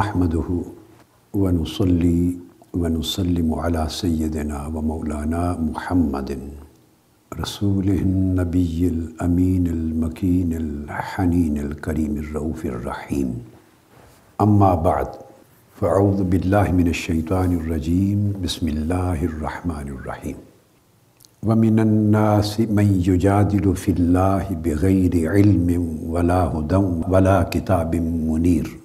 نحمده ونصلي ونسلم على سيدنا ومولانا محمد رسوله النبي الأمين المكين الحنين الكريم الرؤوف الرحيم. أما بعد، فأعوذ بالله من الشيطان الرجيم. بسم الله الرحمن الرحيم. ومن الناس من يجادل في الله بغير علم ولا هدى ولا كتاب منير.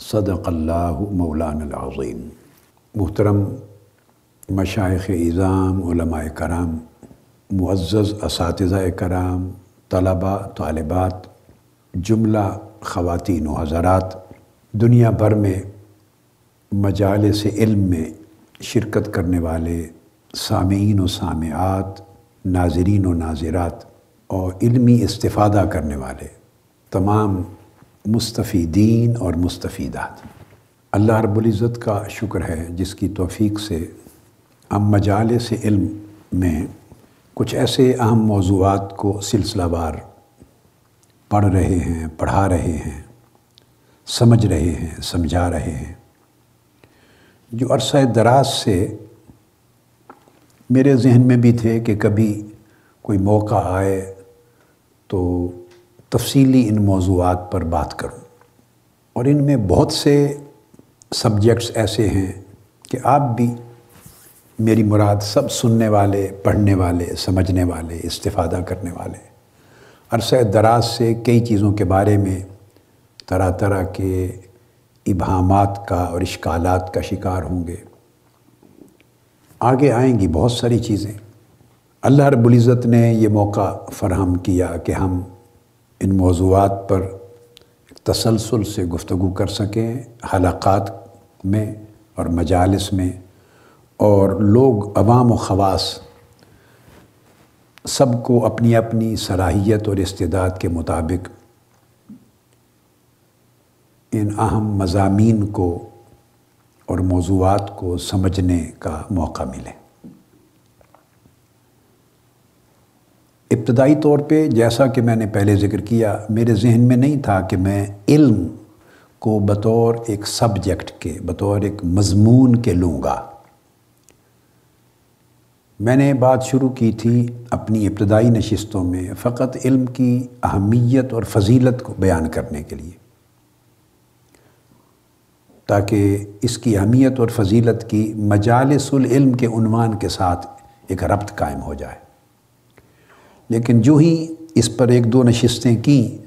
صدق اللہ مولانا العظیم۔ محترم مشائق اظام علماء کرام، معزز اساتذہ کرام، طلباء، طالبات، جملہ خواتین و حضرات، دنیا بھر میں مجالس علم میں شرکت کرنے والے سامعین و سامعات، ناظرین و ناظرات اور علمی استفادہ کرنے والے تمام مستفیدین اور مستفیدات۔ اللہ رب العزت کا شکر ہے جس کی توفیق سے ہم مجالس علم میں کچھ ایسے اہم موضوعات کو سلسلہ وار پڑھ رہے ہیں، پڑھا رہے ہیں، سمجھ رہے ہیں، سمجھا رہے ہیں۔ جو عرصہ دراز سے میرے ذہن میں بھی تھے کہ کبھی کوئی موقع آئے تو تفصیلی ان موضوعات پر بات کروں۔ اور ان میں بہت سے سبجیکٹس ایسے ہیں کہ آپ بھی میری مراد سب سننے والے، پڑھنے والے، سمجھنے والے، استفادہ کرنے والے۔ عرصہ دراز سے کئی چیزوں کے بارے میں طرح طرح کے ابہامات کا اور اشکالات کا شکار ہوں گے۔ آگے آئیں گی بہت ساری چیزیں۔ اللہ رب العزت نے یہ موقع فراہم کیا کہ ہم ان موضوعات پر تسلسل سے گفتگو کر سکیں حلقات میں اور مجالس میں اور لوگ عوام و خواص سب کو اپنی اپنی صلاحیت اور استعداد کے مطابق ان اہم مضامین کو اور موضوعات کو سمجھنے کا موقع ملے۔ ابتدائی طور پہ جیسا کہ میں نے پہلے ذکر کیا، میرے ذہن میں نہیں تھا کہ میں علم کو بطور ایک سبجیکٹ کے، بطور ایک مضمون کے لوں گا۔ میں نے بات شروع کی تھی اپنی ابتدائی نشستوں میں فقط علم کی اہمیت اور فضیلت کو بیان کرنے کے لیے۔ تاکہ اس کی اہمیت اور فضیلت کی مجالس العلم کے عنوان کے ساتھ ایک ربط قائم ہو جائے۔ لیکن جو ہی اس پر ایک دو نشستیں کیں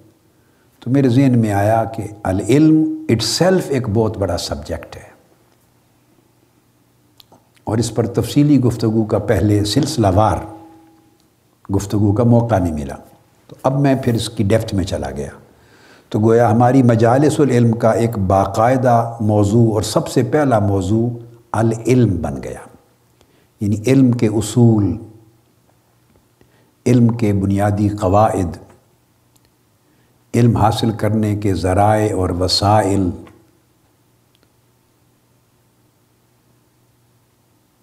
تو میرے ذہن میں آیا کہ العلم اٹ سیلف ایک بہت بڑا سبجیکٹ ہے۔ اور اس پر تفصیلی گفتگو کا پہلے سلسلہ وار گفتگو کا موقع نہیں ملا۔ تو اب میں پھر اس کی ڈیفٹ میں چلا گیا۔ تو گویا ہماری مجالس العلم کا ایک باقاعدہ موضوع اور سب سے پہلا موضوع العلم بن گیا۔ یعنی علم کے اصول علم کے بنیادی قواعد، علم حاصل کرنے کے ذرائع اور وسائل۔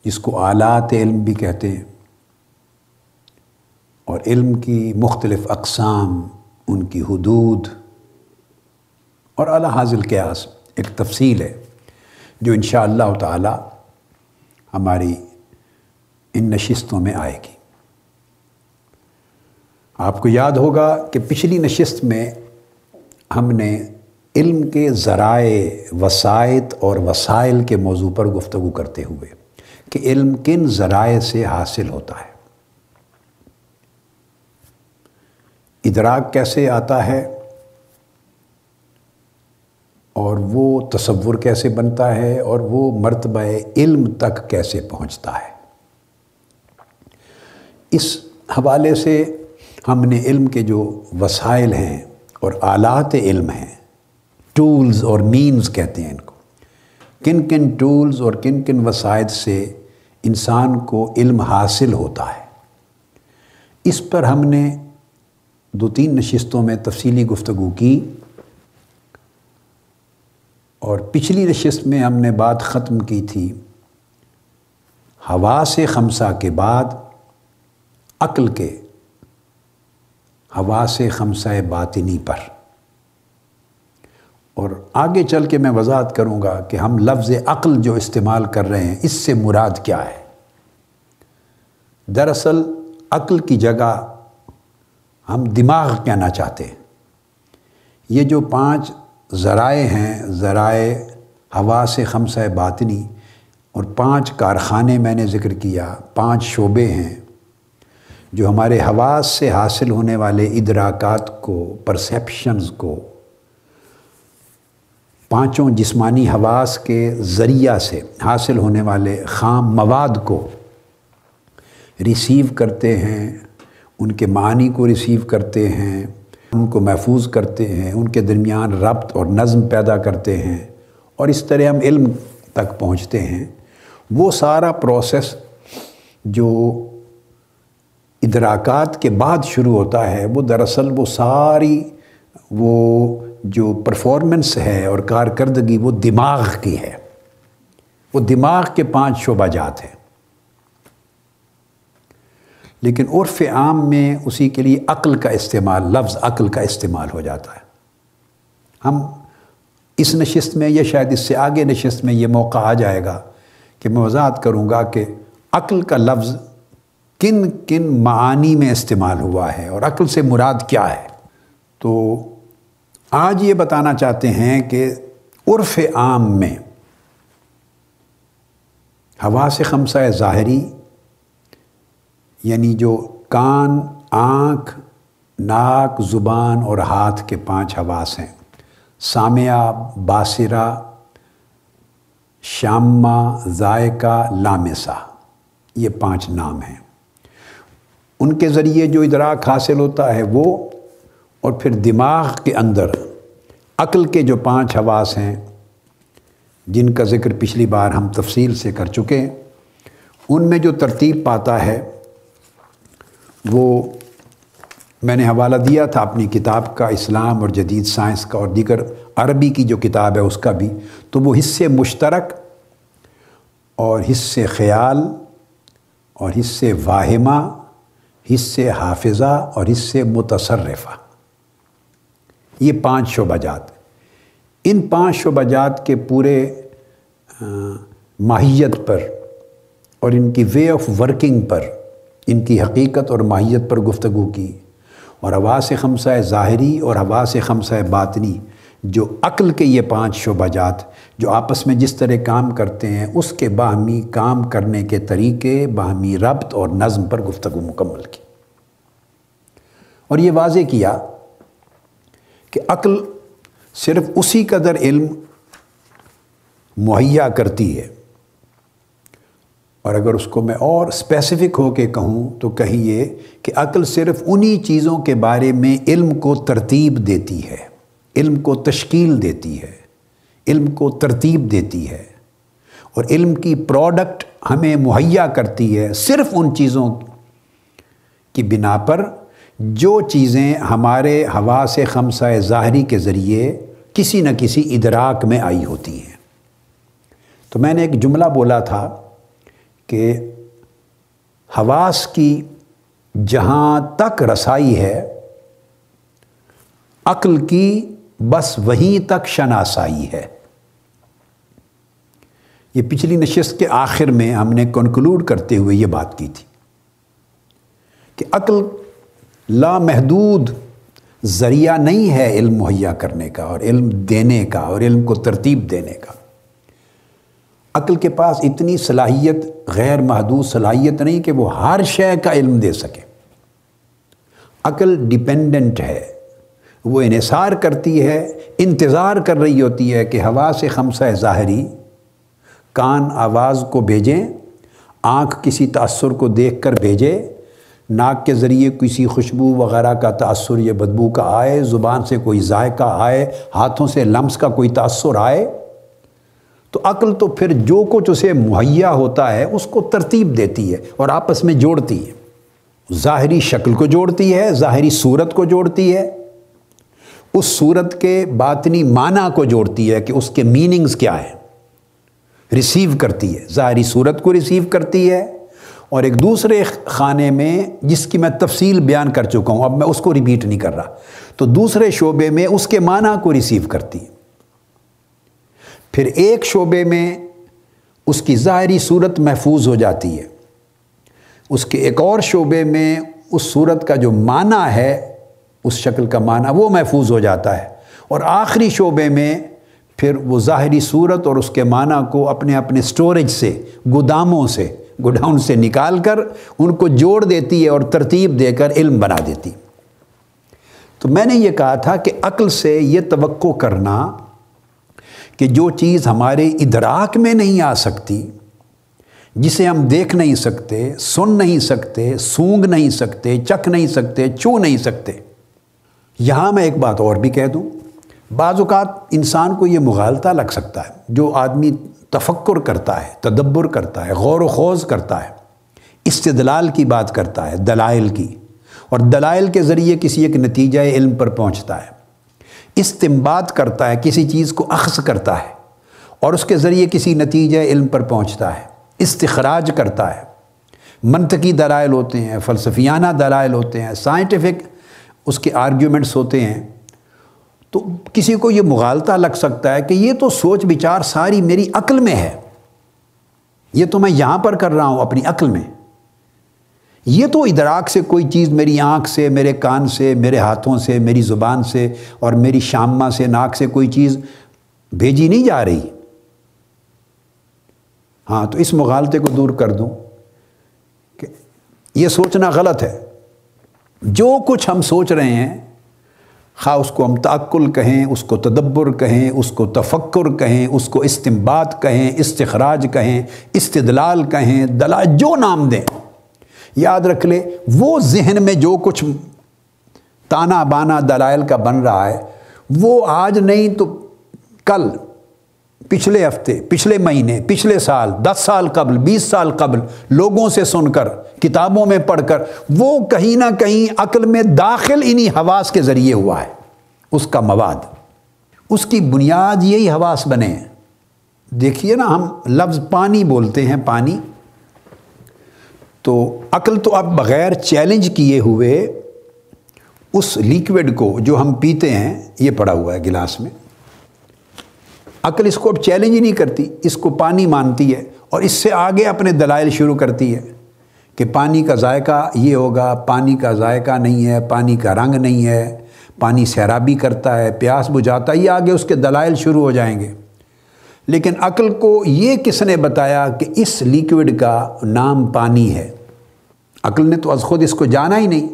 جس کو آلات علم بھی کہتے ہیں۔ اور علم کی مختلف اقسام، ان کی حدود اور اعلیٰ حاضل قیاس ایک تفصیل ہے، جو انشاءاللہ اللہ تعالی ہماری ان نشستوں میں آئے گی۔ آپ کو یاد ہوگا کہ پچھلی نشست میں ہم نے علم کے ذرائع، وسائط اور وسائل کے موضوع پر گفتگو کرتے ہوئے کہ علم کن ذرائع سے حاصل ہوتا ہے۔ ادراک کیسے آتا ہے؟ اور وہ تصور کیسے بنتا ہے؟ اور وہ مرتبہ علم تک کیسے پہنچتا ہے؟ اس حوالے سے ہم نے علم کے جو وسائل ہیں اور آلات علم ہیں ٹولز اور مینز کہتے ہیں ان کو۔ کن کن ٹولز اور کن کن وسائل سے انسان کو علم حاصل ہوتا ہے۔ اس پر ہم نے دو تین نشستوں میں تفصیلی گفتگو کی۔ اور پچھلی نشست میں ہم نے بات ختم کی تھی۔ ہوا سے خمسہ کے بعد عقل کے ہوا سے خمسہ باطنی پر۔ اور آگے چل کے میں وضاحت کروں گا کہ ہم لفظ عقل جو استعمال کر رہے ہیں، اس سے مراد کیا ہے۔ دراصل عقل کی جگہ ہم دماغ کہنا چاہتے ہیں۔ یہ جو پانچ ذرائع ہیں، ذرائع ہوا سے خمسہ باطنی اور پانچ کارخانے میں نے ذکر کیا، پانچ شعبے ہیں۔ جو ہمارے حواس سے حاصل ہونے والے ادراکات کو پرسیپشنز کو، پانچوں جسمانی حواس کے ذریعہ سے حاصل ہونے والے خام مواد کو ریسیو کرتے ہیں، ان کے معنی کو ریسیو کرتے ہیں، ان کو محفوظ کرتے ہیں، ان کے درمیان ربط اور نظم پیدا کرتے ہیں اور اس طرح ہم علم تک پہنچتے ہیں۔ وہ سارا پروسیس جو ادراکات کے بعد شروع ہوتا ہے، وہ دراصل وہ ساری وہ جو پرفارمنس ہے اور کارکردگی، وہ دماغ کی ہے۔ وہ دماغ کے پانچ شعبہ جات ہیں۔ لیکن عرف عام میں اسی کے لیے عقل کا استعمال، لفظ عقل کا استعمال ہو جاتا ہے۔ ہم اس نشست میں یا شاید اس سے آگے نشست میں یہ موقع آ جائے گا کہ میں وضاحت کروں گا کہ عقل کا لفظ کن کن معانی میں استعمال ہوا ہے اور عقل سے مراد کیا ہے؟ تو آج یہ بتانا چاہتے ہیں کہ عرف عام میں ہوا سے خمسہ ظاہری یعنی جو کان، آنکھ، ناک، زبان اور ہاتھ کے پانچ حواس ہیں۔ سامعہ، باسرہ، شامہ، ذائقہ لامسا یہ پانچ نام ہیں۔ ان کے ذریعے جو ادراک حاصل ہوتا ہے وہ، اور پھر دماغ کے اندر عقل کے جو پانچ حواس ہیں، جن کا ذکر پچھلی بار ہم تفصیل سے کر چکے، ان میں جو ترتیب پاتا ہے وہ میں نے حوالہ دیا تھا اپنی کتاب کا، اسلام اور جدید سائنس کا، اور دیگر عربی کی جو کتاب ہے اس کا بھی۔ تو وہ حصے مشترک اور حصے خیال اور حصے واہمہ حصے حافظہ اور حصے متصرفہ۔ یہ پانچ شعبہ جات ان پانچ شعبہ جات کے پورے ماہیت پر اور ان کی وے آف ورکنگ پر، ان کی حقیقت اور ماہیت پر گفتگو کی۔ اور حواس خمسہ ظاہری اور حواس خمسہ باطنی۔ جو عقل کے یہ پانچ شعبہ جات جو آپس میں جس طرح کام کرتے ہیں، اس کے باہمی کام کرنے کے طریقے، باہمی ربط اور نظم پر گفتگو مکمل کی۔ اور یہ واضح کیا کہ عقل صرف اسی قدر علم مہیا کرتی ہے۔ اور اگر اس کو میں اور اسپیسیفک ہو کے کہوں تو کہیے کہ عقل صرف انہی چیزوں کے بارے میں علم کو ترتیب دیتی ہے۔ علم کو تشکیل دیتی ہے، علم کو ترتیب دیتی ہے اور علم کی پروڈکٹ ہمیں مہیا کرتی ہے صرف ان چیزوں کی بنا پر جو چیزیں ہمارے ہوا سے خمسہ ظاہری کے ذریعے کسی نہ کسی ادراک میں آئی ہوتی ہیں۔ تو میں نے ایک جملہ بولا تھا کہ حواس کی جہاں تک رسائی ہے، عقل کی بس وہیں تک شناسائی ہے۔ یہ پچھلی نشست کے آخر میں ہم نے کنکلوڈ کرتے ہوئے یہ بات کی تھی کہ عقل لامحدود ذریعہ نہیں ہے علم مہیا کرنے کا اور علم دینے کا اور علم کو ترتیب دینے کا۔ عقل کے پاس اتنی صلاحیت، غیر محدود صلاحیت نہیں کہ وہ ہر شے کا علم دے سکے۔ عقل ڈیپینڈنٹ ہے۔ وہ انحصار کرتی ہے، انتظار کر رہی ہوتی ہے کہ ہوا سے خمسہ ظاہری، کان آواز کو بھیجیں، آنکھ کسی تأثر کو دیکھ کر بھیجے، ناک کے ذریعے کسی خوشبو وغیرہ کا تأثر یا بدبو کا آئے، زبان سے کوئی ذائقہ آئے، ہاتھوں سے لمس کا کوئی تأثر آئے، تو عقل تو پھر جو کچھ اسے مہیا ہوتا ہے، اس کو ترتیب دیتی ہے اور آپس میں جوڑتی ہے۔ ظاہری شکل کو جوڑتی ہے، ظاہری صورت کو جوڑتی ہے۔ اس صورت کے باطنی معنی کو جوڑتی ہے کہ اس کے میننگز کیا ہیں۔ ریسیو کرتی ہے، ظاہری صورت کو ریسیو کرتی ہے۔ اور ایک دوسرے خانے میں جس کی میں تفصیل بیان کر چکا ہوں، اب میں اس کو ریپیٹ نہیں کر رہا۔ تو دوسرے شعبے میں اس کے معنی کو ریسیو کرتی ہے۔ پھر ایک شعبے میں اس کی ظاہری صورت محفوظ ہو جاتی ہے۔ اس کے ایک اور شعبے میں اس صورت کا جو معنی ہے اس شکل کا معنی وہ محفوظ ہو جاتا ہے۔ اور آخری شعبے میں پھر وہ ظاہری صورت اور اس کے معنی کو اپنے اپنے سٹوریج سے، گوداموں سے گوڈاؤن سے نکال کر ان کو جوڑ دیتی ہے اور ترتیب دے کر علم بنا دیتی۔ تو میں نے یہ کہا تھا کہ عقل سے یہ توقع کرنا کہ جو چیز ہمارے ادراک میں نہیں آ سکتی، جسے ہم دیکھ نہیں سکتے، سن نہیں سکتے، سونگ نہیں سکتے، چکھ نہیں سکتے، چو نہیں سکتے یہاں میں ایک بات اور بھی کہہ دوں۔ بعض اوقات انسان کو یہ مغالطہ لگ سکتا ہے۔ جو آدمی تفکر کرتا ہے، تدبر کرتا ہے، غور و خوض کرتا ہے، استدلال کی بات کرتا ہے، دلائل کی، اور دلائل کے ذریعے کسی ایک نتیجہ علم پر پہنچتا ہے۔ استمباد کرتا ہے، کسی چیز کو اخذ کرتا ہے، اور اس کے ذریعے کسی نتیجہ علم پر پہنچتا ہے۔ استخراج کرتا ہے۔ منطقی دلائل ہوتے ہیں، فلسفیانہ دلائل ہوتے ہیں سائنٹیفک اس کے آرگیومنٹس ہوتے ہیں، تو کسی کو یہ مغالطہ لگ سکتا ہے کہ یہ تو سوچ بچار ساری میری عقل میں ہے۔ یہ تو میں یہاں پر کر رہا ہوں اپنی عقل میں۔ یہ تو ادراک سے کوئی چیز میری آنکھ سے، میرے کان سے، میرے ہاتھوں سے، میری زبان سے اور میری شامہ سے، ناک سے کوئی چیز بھیجی نہیں جا رہی۔ ہاں تو اس مغالطے کو دور کر دوں کہ یہ سوچنا غلط ہے۔ جو کچھ ہم سوچ رہے ہیں، خواہ اس کو ہم تعقل کہیں، اس کو تدبر کہیں، اس کو تفکر کہیں، اس کو استمباد کہیں، استخراج کہیں، استدلال کہیں دلا جو نام دیں۔ یاد رکھ لے وہ ذہن میں جو کچھ تانا بانا دلائل کا بن رہا ہے، وہ آج نہیں تو کل پچھلے ہفتے، پچھلے مہینے، پچھلے سال، دس سال قبل، بیس سال قبل لوگوں سے سن کر، کتابوں میں پڑھ کر، وہ کہیں نہ کہیں عقل میں داخل انہی حواس کے ذریعے ہوا ہے۔ اس کا مواد، اس کی بنیاد یہی حواس بنے ہیں۔ دیکھیے نا، ہم لفظ پانی بولتے ہیں، پانی۔ تو عقل تو اب بغیر چیلنج کیے ہوئے، اس لیکوڈ کو جو ہم پیتے ہیں، یہ پڑا ہوا ہے گلاس میں۔ عقل اس کو اب چیلنج ہی نہیں کرتی، اس کو پانی مانتی ہے اور اس سے آگے اپنے دلائل شروع کرتی ہے کہ پانی کا ذائقہ یہ ہوگا، پانی کا ذائقہ نہیں ہے، پانی کا رنگ نہیں ہے، پانی سیرابی کرتا ہے، پیاس بجھاتا ہے، یہ آگے اس کے دلائل شروع ہو جائیں گے۔ لیکن عقل کو یہ کس نے بتایا کہ اس لیکوڈ کا نام پانی ہے؟ عقل نے تو از خود اس کو جانا ہی نہیں۔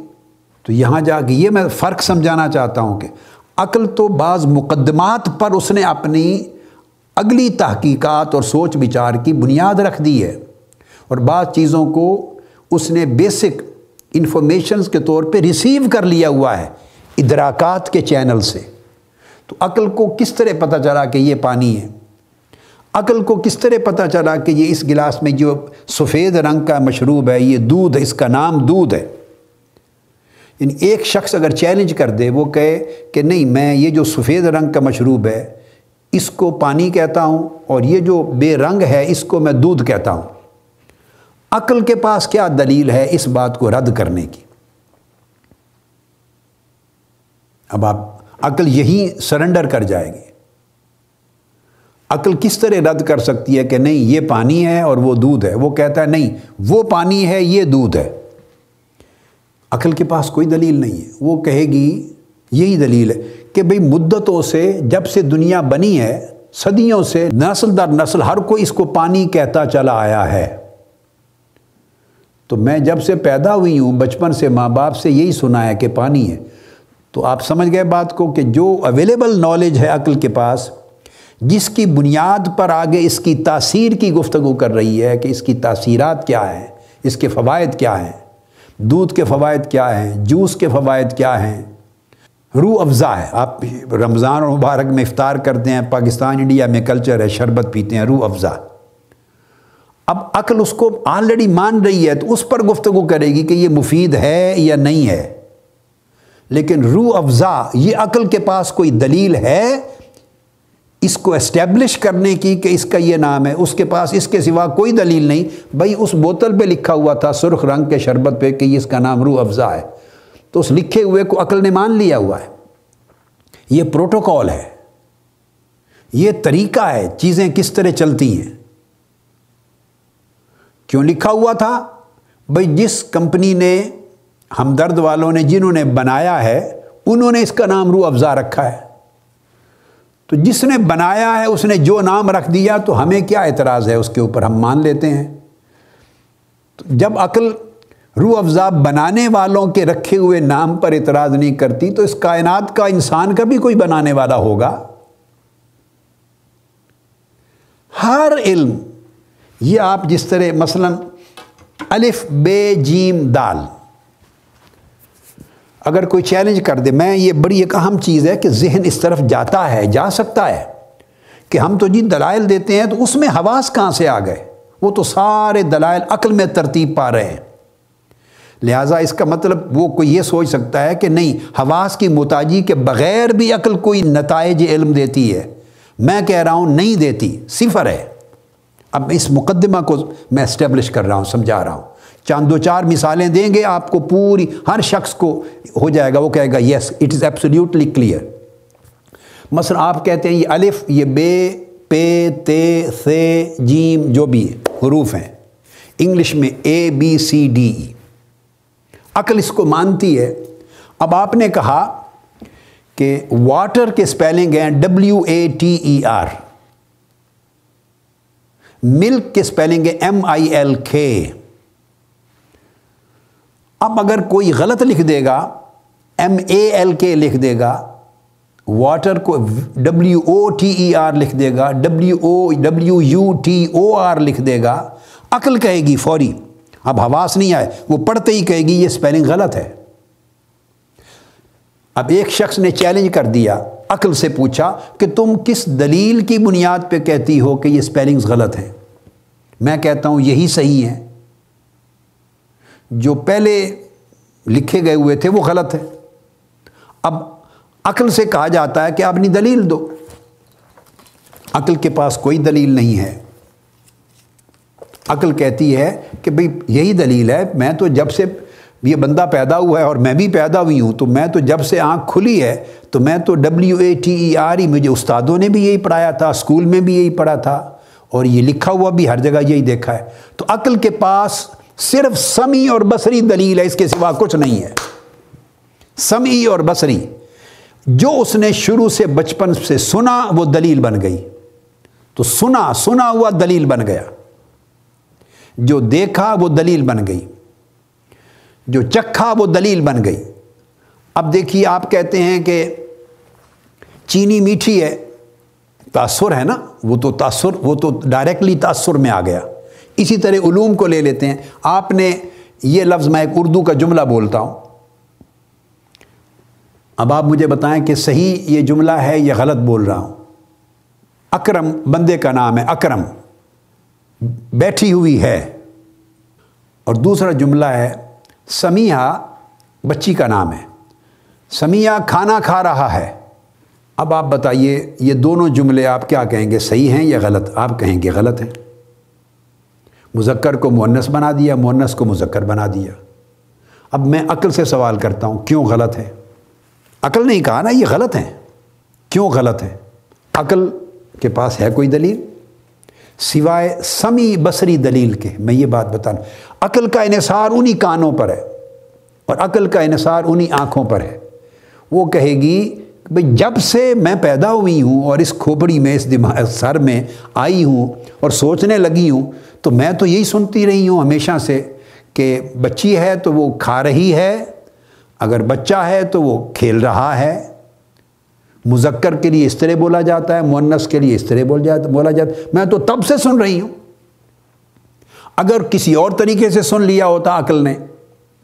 تو یہاں جا کے یہ میں فرق سمجھانا چاہتا ہوں کہ عقل تو بعض مقدمات پر اس نے اپنی اگلی تحقیقات اور سوچ بچار کی بنیاد رکھ دی ہے اور بعض چیزوں کو اس نے بیسک انفارمیشنز کے طور پہ ریسیو کر لیا ہوا ہے ادراکات کے چینل سے۔ تو عقل کو کس طرح پتہ چلا کہ یہ پانی ہے؟ عقل کو کس طرح پتہ چلا کہ یہ اس گلاس میں جو سفید رنگ کا مشروب ہے، یہ دودھ ہے، اس کا نام دودھ ہے؟ یعنی ایک شخص اگر چیلنج کر دے، وہ کہے کہ نہیں، میں یہ جو سفید رنگ کا مشروب ہے اس کو پانی کہتا ہوں اور یہ جو بے رنگ ہے اس کو میں دودھ کہتا ہوں۔ عقل کے پاس کیا دلیل ہے اس بات کو رد کرنے کی؟ اب آپ عقل یہی سرنڈر کر جائے گی عقل کس طرح رد کر سکتی ہے کہ نہیں، یہ پانی ہے اور وہ دودھ ہے؟ وہ کہتا ہے نہیں، وہ پانی ہے، یہ دودھ ہے۔ عقل کے پاس کوئی دلیل نہیں ہے۔ وہ کہے گی، یہی دلیل ہے۔ کہ بھئی مدتوں سے جب سے دنیا بنی ہے، صدیوں سے نسل در نسل ہر کوئی اس کو پانی کہتا چلا آیا ہے۔ تو میں جب سے پیدا ہوئی ہوں، بچپن سے ماں باپ سے یہی سنا ہے کہ پانی ہے۔ تو آپ سمجھ گئے بات کو کہ جو اویلیبل نالج ہے عقل کے پاس، جس کی بنیاد پر آگے اس کی تاثیر کی گفتگو کر رہی ہے کہ اس کی تاثیرات کیا ہیں، اس کے فوائد کیا ہیں، دودھ کے فوائد کیا ہیں، جوس کے فوائد کیا ہیں۔ روح افزا ہے۔ آپ رمضان اور مبارک میں افطار کرتے ہیں، پاکستان، انڈیا میں کلچر ہے، شربت پیتے ہیں، روح افزا۔ اب عقل اس کو آلریڈی مان رہی ہے تو اس پر گفتگو کرے گی کہ یہ مفید ہے یا نہیں ہے۔ لیکن روح افزا، یہ عقل کے پاس کوئی دلیل ہے؟ اس کو اسٹیبلش کرنے کی کہ اس کا یہ نام ہے، اس کے پاس اس کے سوا کوئی دلیل نہیں۔ بھائی، اس بوتل پہ لکھا ہوا تھا سرخ رنگ کے شربت پہ کہ اس کا نام روح افزا ہے۔ تو اس لکھے ہوئے کو عقل نے مان لیا ہوا ہے۔ یہ پروٹوکول ہے۔ یہ طریقہ ہے چیزیں کس طرح چلتی ہیں۔ کیوں لکھا ہوا تھا؟ بھائی جس کمپنی نے ہمدرد والوں نے جنہوں نے بنایا ہے، انہوں نے اس کا نام روح افزا رکھا ہے۔ تو جس نے بنایا ہے، اس نے جو نام رکھ دیا تو ہمیں کیا اعتراض ہے اس کے اوپر؟ ہم مان لیتے ہیں۔ جب عقل روح افزا بنانے والوں کے رکھے ہوئے نام پر اعتراض نہیں کرتی، تو اس کائنات کا انسان کا بھی کوئی بنانے والا ہوگا؟ ہر علم، یہ آپ جس طرح مثلا الف، بے، جیم، دال، اگر کوئی چیلنج کر دے، میں یہ بڑی ایک اہم چیز ہے کہ ذہن اس طرف جاتا ہے، جا سکتا ہے کہ ہم تو جی دلائل دیتے ہیں تو اس میں حواس کہاں سے آ گئے؟ وہ تو سارے دلائل عقل میں ترتیب پا رہے ہیں۔ لہٰذا اس کا مطلب وہ کوئی یہ سوچ سکتا ہے کہ نہیں، حواس کی متاجی کے بغیر بھی عقل کوئی نتائج علم دیتی ہے۔ میں کہہ رہا ہوں، نہیں دیتی، صفر ہے۔ اب اس مقدمہ کو میں اسٹیبلش کر رہا ہوں، سمجھا رہا ہوں۔ چاند دو چار مثالیں دیں گے، آپ کو پوری، ہر شخص کو ہو جائے گا، وہ کہے گا yes it is absolutely clear مثلا آپ کہتے ہیں، یہ الف، یہ بے، پے، تے سے جیم، جو بھی حروف ہیں۔ انگلش میں اے بی سی ڈی ای عقل اس کو مانتی ہے۔ اب آپ نے کہا کہ واٹر کے اسپیلنگ ہیں W A T E R milk کے اسپیلنگ ہے ایم آئی ایل کے اب اگر کوئی غلط لکھ دے گا ایم اے ایل کے لکھ دے گا، واٹر کو W O T E R لکھ دے گا W O W U T O R لکھ دے گا، عقل کہے گی فوری۔ اب حواس نہیں آئے۔ وہ پڑھتے ہی کہے گی، یہ اسپیلنگ غلط ہے۔ اب ایک شخص نے چیلنج کر دیا، عقل سے پوچھا کہ تم کس دلیل کی بنیاد پہ کہتی ہو کہ یہ اسپیلنگز غلط ہیں؟ میں کہتا ہوں یہی صحیح ہے جو پہلے لکھے گئے ہوئے تھے وہ غلط ہے اب عقل سے کہا جاتا ہے کہ اپنی دلیل دو۔ عقل کے پاس کوئی دلیل نہیں ہے۔ عقل کہتی ہے کہ بھئی یہی دلیل ہے، میں تو جب سے یہ بندہ پیدا ہوا ہے اور میں بھی پیدا ہوئی ہوں، تو میں تو جب سے آنکھ کھلی ہے، تو میں تو W A T E R E مجھے استادوں نے بھی یہی پڑھایا تھا اسکول میں بھی یہی پڑھا تھا، اور یہ لکھا ہوا بھی ہر جگہ یہی دیکھا ہے۔ تو عقل کے پاس صرف سمی اور بصری دلیل ہے، اس کے سوا کچھ نہیں ہے۔ سمی اور بصری، جو اس نے شروع سے بچپن سے سنا، وہ دلیل بن گئی۔ تو سنا سنا ہوا دلیل بن گیا۔ جو دیکھا وہ دلیل بن گئی۔ جو چکھا وہ دلیل بن گئی۔ اب دیکھیے آپ کہتے ہیں کہ چینی میٹھی ہے، تاثر ہے نا؟ وہ تو تاثر، وہ تو ڈائریکٹلی تاثر میں آ گیا۔ اسی طرح علوم کو لے لیتے ہیں۔ آپ نے یہ لفظ میں ایک اردو کا جملہ بولتا ہوں۔ اب آپ مجھے بتائیں کہ صحیح یہ جملہ ہے یا غلط بول رہا ہوں۔ اکرم، بندے کا نام ہے، اکرم۔ بیٹھی ہوئی ہے۔ اور دوسرا جملہ ہے سمیہ بچی کا نام ہے۔ سمیہ کھانا کھا رہا ہے۔ اب آپ بتائیے، یہ دونوں جملے آپ کیا کہیں گے، صحیح ہیں یا غلط؟ آپ کہیں گے غلط ہیں۔ مذکر کو مونس بنا دیا مونس کو مذکر بنا دیا۔ اب میں عقل سے سوال کرتا ہوں، کیوں غلط ہے؟ عقل نہیں کہا نا، یہ غلط ہیں۔ کیوں غلط ہے عقل کے پاس ہے کوئی دلیل؟ سوائے سمی بصری دلیل کے، میں یہ بات بتا عقل کا انحصار انہی کانوں پر ہے اور عقل کا انحصار انہی آنکھوں پر ہے۔ وہ کہے گی بھئی جب سے میں پیدا ہوئی ہوں اور اس کھوپڑی میں، اس دماغ سر میں آئی ہوں اور سوچنے لگی ہوں، تو میں تو یہی سنتی رہی ہوں ہمیشہ سے کہ بچی ہے تو وہ کھا رہی ہے، اگر بچہ ہے تو وہ کھیل رہا ہے۔ مذکر کے لیے اس طرح بولا جاتا ہے مونس کے لیے اس طرح بول جاتا، بولا جاتا میں تو تب سے سن رہی ہوں۔ اگر کسی اور طریقے سے سن لیا ہوتا عقل نے،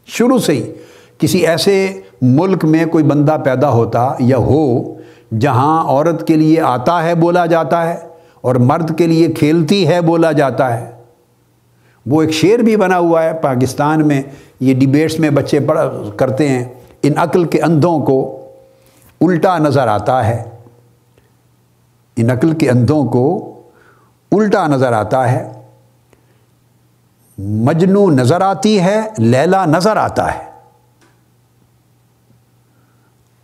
شروع سے ہی کسی ایسے ملک میں کوئی بندہ پیدا ہوتا یا ہو جہاں عورت کے لیے آتا ہے بولا جاتا ہے اور مرد کے لیے کھیلتی ہے بولا جاتا ہے۔ وہ ایک شعر بھی بنا ہوا ہے، پاکستان میں یہ ڈیبیٹس میں بچے پڑھ کرتے ہیں۔ ان عقل کے اندھوں کو الٹا نظر آتا ہے۔ ان عقل کے اندھوں کو الٹا نظر آتا ہے۔ مجنو نظر آتی ہے، لیلا نظر آتا ہے۔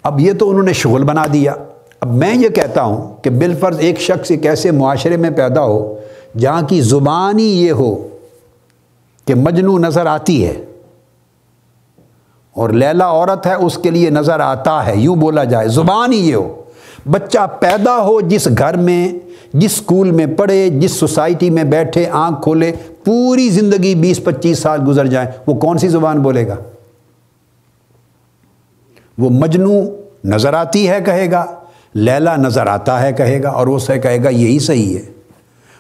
اب یہ تو انہوں نے شغل بنا دیا۔ اب میں یہ کہتا ہوں کہ بالفرض ایک شخص ایک ایسے معاشرے میں پیدا ہو جہاں کی زبان ہی یہ ہو کہ مجنو نظر آتی ہے۔ اور لیلا عورت ہے، اس کے لیے نظر آتا ہے۔ یوں بولا جائے، زبان ہی یہ ہو۔ بچہ پیدا ہو، جس گھر میں، جس اسکول میں پڑھے، جس سوسائٹی میں بیٹھے، آنکھ کھولے، پوری زندگی بیس پچیس سال گزر جائیں وہ کون سی زبان بولے گا؟ وہ مجنو نظر آتی ہے، کہے گا۔ لیلا نظر آتا ہے، کہے گا۔ اور وہ سے کہے گا، یہی صحیح ہے۔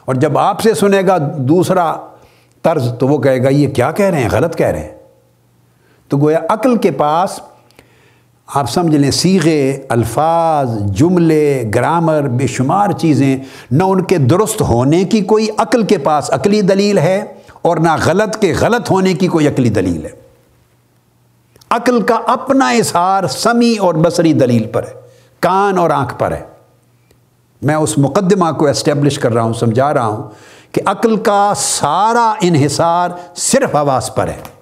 اور جب آپ سے سنے گا دوسرا طرز، تو وہ کہے گا، یہ کیا کہہ رہے ہیں؟ غلط کہہ رہے ہیں۔ تو گویا عقل کے پاس آپ سمجھ لیں سیغے، الفاظ، جملے، گرامر، بے شمار چیزیں، نہ ان کے درست ہونے کی کوئی عقل کے پاس عقلی دلیل ہے اور نہ غلط کے غلط ہونے کی کوئی عقلی دلیل ہے۔ عقل کا اپنا اظہار سمی اور بصری دلیل پر ہے، کان اور آنکھ پر ہے۔ میں اس مقدمہ کو اسٹیبلش کر رہا ہوں، سمجھا رہا ہوں کہ عقل کا سارا انحصار صرف حواس پر ہے۔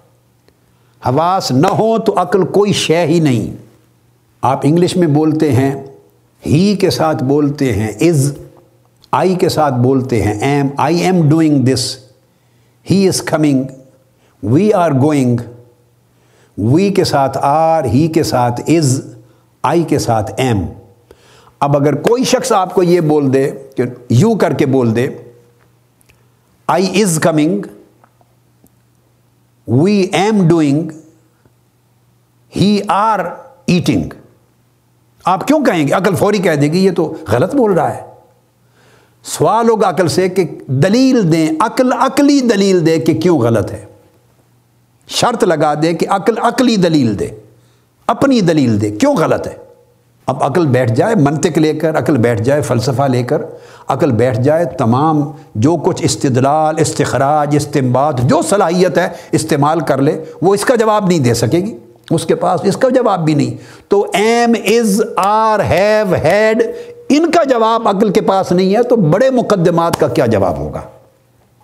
حواس نہ ہو تو عقل کوئی شے ہی نہیں۔ آپ انگلش میں بولتے ہیں، ہی کے ساتھ بولتے ہیں، از، آئی کے ساتھ بولتے ہیں۔ Am, I am doing this. He is coming, we are going. We کے ساتھ آر، ہی کے ساتھ از، آئی کے ساتھ ایم۔ اب اگر کوئی شخص آپ کو یہ بول دے کہ یو کر کے بول دے، I is coming we am doing he are eating آپ کیوں کہیں گے؟ عقل فوری کہہ دے گی یہ تو غلط بول رہا ہے۔ سوال ہوگا عقل سے کہ دلیل دیں، عقل عقلی دلیل دے کہ کیوں غلط ہے۔ شرط لگا دے کہ عقل عقلی دلیل دے، اپنی دلیل دے، کیوں غلط ہے؟ اب عقل بیٹھ جائے منطق لے کر، عقل بیٹھ جائے فلسفہ لے کر، عقل بیٹھ جائے تمام جو کچھ استدلال، استخراج استمباد جو صلاحیت ہے استعمال کر لے، وہ اس کا جواب نہیں دے سکے گی۔ اس کے پاس اس کا جواب بھی نہیں۔ تو am is are have had ان کا جواب عقل کے پاس نہیں ہے، تو بڑے مقدمات کا کیا جواب ہوگا؟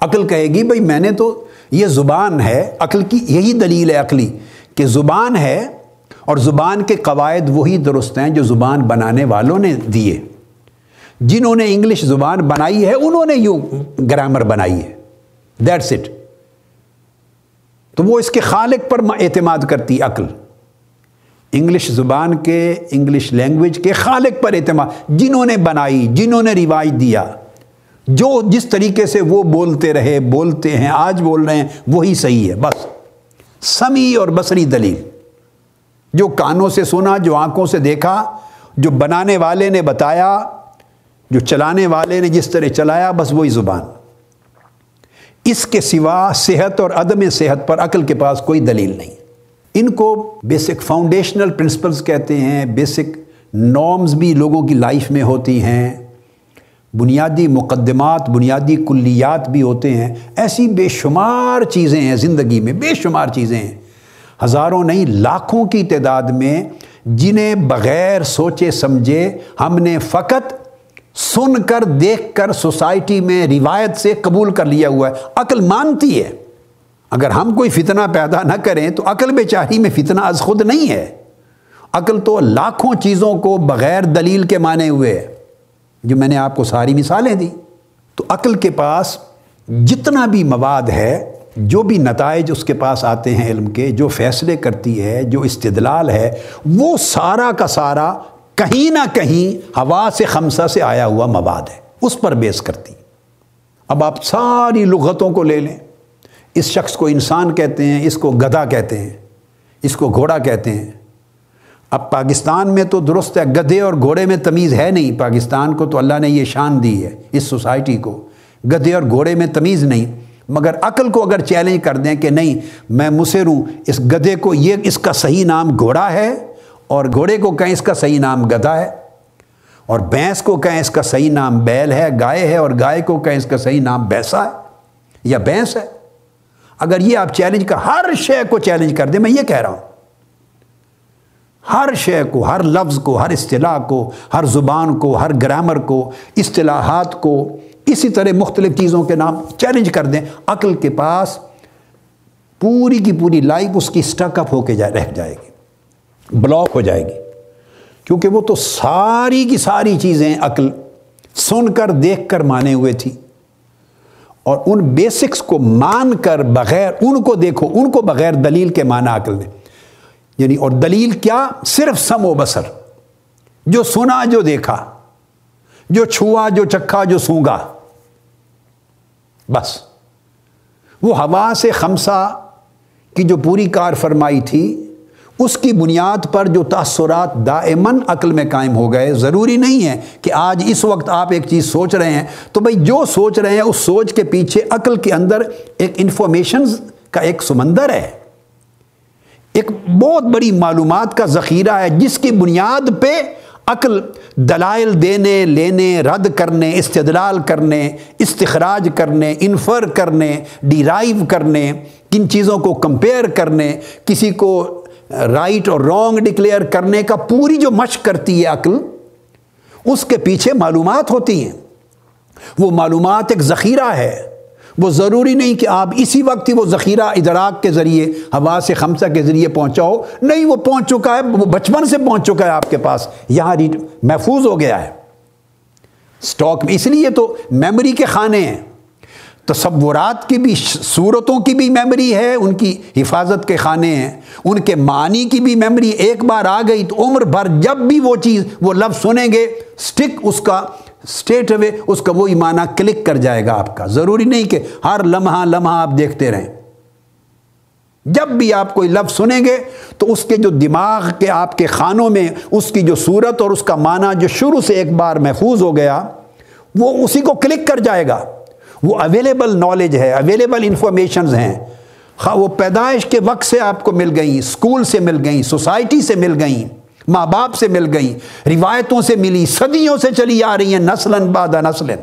عقل کہے گی، بھائی میں نے تو یہ زبان ہے، عقل کی یہی دلیل ہے عقلی، کہ زبان ہے اور زبان کے قواعد وہی درست ہیں جو زبان بنانے والوں نے دیے۔ جنہوں نے انگلش زبان بنائی ہے، انہوں نے یوں گرامر بنائی ہے۔ دیٹس اٹ تو وہ اس کے خالق پر اعتماد کرتی عقل۔ انگلش زبان کے، انگلش لینگویج کے خالق پر اعتماد۔ جنہوں نے بنائی، جنہوں نے رواج دیا۔ جو جس طریقے سے وہ بولتے رہے، بولتے ہیں، آج بول رہے ہیں، وہی صحیح ہے، بس۔ سمی اور بصری دلیل۔ جو کانوں سے سنا، جو آنکھوں سے دیکھا، جو بنانے والے نے بتایا، جو چلانے والے نے جس طرح چلایا، بس وہی زبان۔ اس کے سوا صحت اور عدم صحت پر عقل کے پاس کوئی دلیل نہیں۔ ان کو بیسک فاؤنڈیشنل پرنسپلز کہتے ہیں، بیسک نارمز بھی لوگوں کی لائف میں ہوتی ہیں۔ بنیادی مقدمات، بنیادی کلیات بھی ہوتے ہیں۔ ایسی بے شمار چیزیں ہیں زندگی میں، بے شمار چیزیں ہیں۔ ہزاروں نہیں، لاکھوں کی تعداد میں جنہیں بغیر سوچے سمجھے ہم نے فقط سن کر، دیکھ کر سوسائٹی میں روایت سے قبول کر لیا ہوا ہے۔ عقل مانتی ہے۔ اگر ہم کوئی فتنہ پیدا نہ کریں تو عقل بیچاری میں فتنہ از خود نہیں ہے۔ عقل تو لاکھوں چیزوں کو بغیر دلیل کے مانے ہوئے ہے۔ جو میں نے آپ کو ساری مثالیں دی تو عقل کے پاس جتنا بھی مواد ہے جو بھی نتائج اس کے پاس آتے ہیں علم کے، جو فیصلے کرتی ہے، جو استدلال ہے، وہ سارا کا سارا کہیں نہ کہیں ہوا سے خمسہ سے آیا ہوا مواد ہے، اس پر بیس کرتی۔ اب آپ ساری لغتوں کو لے لیں۔ اس شخص کو انسان کہتے ہیں، اس کو گدھا کہتے ہیں، اس کو گھوڑا کہتے ہیں۔ اب پاکستان میں تو درست ہے، گدھے اور گھوڑے میں تمیز ہے نہیں۔ پاکستان کو تو اللہ نے یہ شان دی ہے، اس سوسائٹی کو۔ گدھے اور گھوڑے میں تمیز نہیں۔ مگر عقل کو اگر چیلنج کر دیں کہ نہیں، میں مصر ہوں، اس گدھے کو یہ، اس کا صحیح نام گھوڑا ہے اور گھوڑے کو کہیں اس کا صحیح نام گدھا ہے اور بھینس کو کہیں اس کا صحیح نام بیل ہے، گائے ہے اور گائے کو کہیں اس کا صحیح نام بیسا ہے یا بھینس ہے۔ اگر یہ آپ چیلنج کا ہر شے کو چیلنج کر دیں، میں یہ کہہ رہا ہوں۔ ہر شے کو، ہر لفظ کو، ہر اصطلاح کو، ہر زبان کو، ہر گرامر کو، اصطلاحات کو، اسی طرح مختلف چیزوں کے نام چیلنج کر دیں۔ عقل کے پاس پوری کی پوری لائف اس کی سٹک اپ ہو کے جائے رہ جائے گی۔ بلاک ہو جائے گی۔ کیونکہ وہ تو ساری کی ساری چیزیں عقل سن کر، دیکھ کر مانے ہوئے تھی۔ اور ان بیسکس کو مان کر بغیر، ان کو دیکھو، ان کو بغیر دلیل کے مانا عقل نے یعنی اور دلیل کیا؟ صرف سم و بسر جو سنا، جو دیکھا۔ جو چھوا، جو چکھا، جو سونگا۔ بس۔ وہ ہوا سے خمسہ کی جو پوری کار فرمائی تھی، اس کی بنیاد پر جو تاثرات دائمن عقل میں قائم ہو گئے، ضروری نہیں ہے کہ آج اس وقت آپ ایک چیز سوچ رہے ہیں۔ تو بھائی، جو سوچ رہے ہیں، اس سوچ کے پیچھے عقل کے اندر ایک انفارمیشن کا ایک سمندر ہے۔ ایک بہت بڑی معلومات کا ذخیرہ ہے، جس کی بنیاد پہ عقل، دلائل دینے، لینے، رد کرنے، استدلال کرنے، استخراج کرنے، انفر کرنے، ڈیرائیو کرنے، کن چیزوں کو کمپیئر کرنے، کسی کو رائٹ اور رانگ ڈکلیئر کرنے کا پوری جو مشق کرتی ہے عقل، اس کے پیچھے معلومات ہوتی ہیں۔ وہ معلومات ایک ذخیرہ ہے۔ وہ ضروری نہیں کہ آپ اسی وقت ہی وہ ذخیرہ ادراک کے ذریعے ہوا سے خمسہ کے ذریعے پہنچاؤ۔ نہیں، وہ پہنچ چکا ہے، وہ بچپن سے پہنچ چکا ہے آپ کے پاس۔ یہاں محفوظ ہو گیا ہے۔ سٹاک میں اس لیے تو میموری کے خانے ہیں۔ تصورات کی بھی صورتوں کی بھی میموری ہے، ان کی حفاظت کے خانے ہیں۔ ان کے معنی کی بھی میموری ایک بار آ گئی تو عمر بھر جب بھی وہ چیز وہ لفظ سنیں گے، سٹک اس کا اسٹیٹ اوے اس کا وہی معنی کلک کر جائے گا آپ کا ضروری نہیں کہ ہر لمحہ لمحہ آپ دیکھتے رہیں جب بھی آپ کوئی لفظ سنیں گے تو اس کے جو دماغ کے آپ کے خانوں میں اس کی جو صورت اور اس کا معنی جو شروع سے ایک بار محفوظ ہو گیا وہ اسی کو کلک کر جائے گا وہ اویلیبل نالج ہے اویلیبل انفارمیشنز ہیں وہ پیدائش کے وقت سے آپ کو مل گئیں اسکول سے مل گئیں سوسائٹی سے مل گئیں. ماں باپ سے مل گئیں، روایتوں سے ملی، صدیوں سے چلی آ رہی ہیں نسلن بادہ نسلن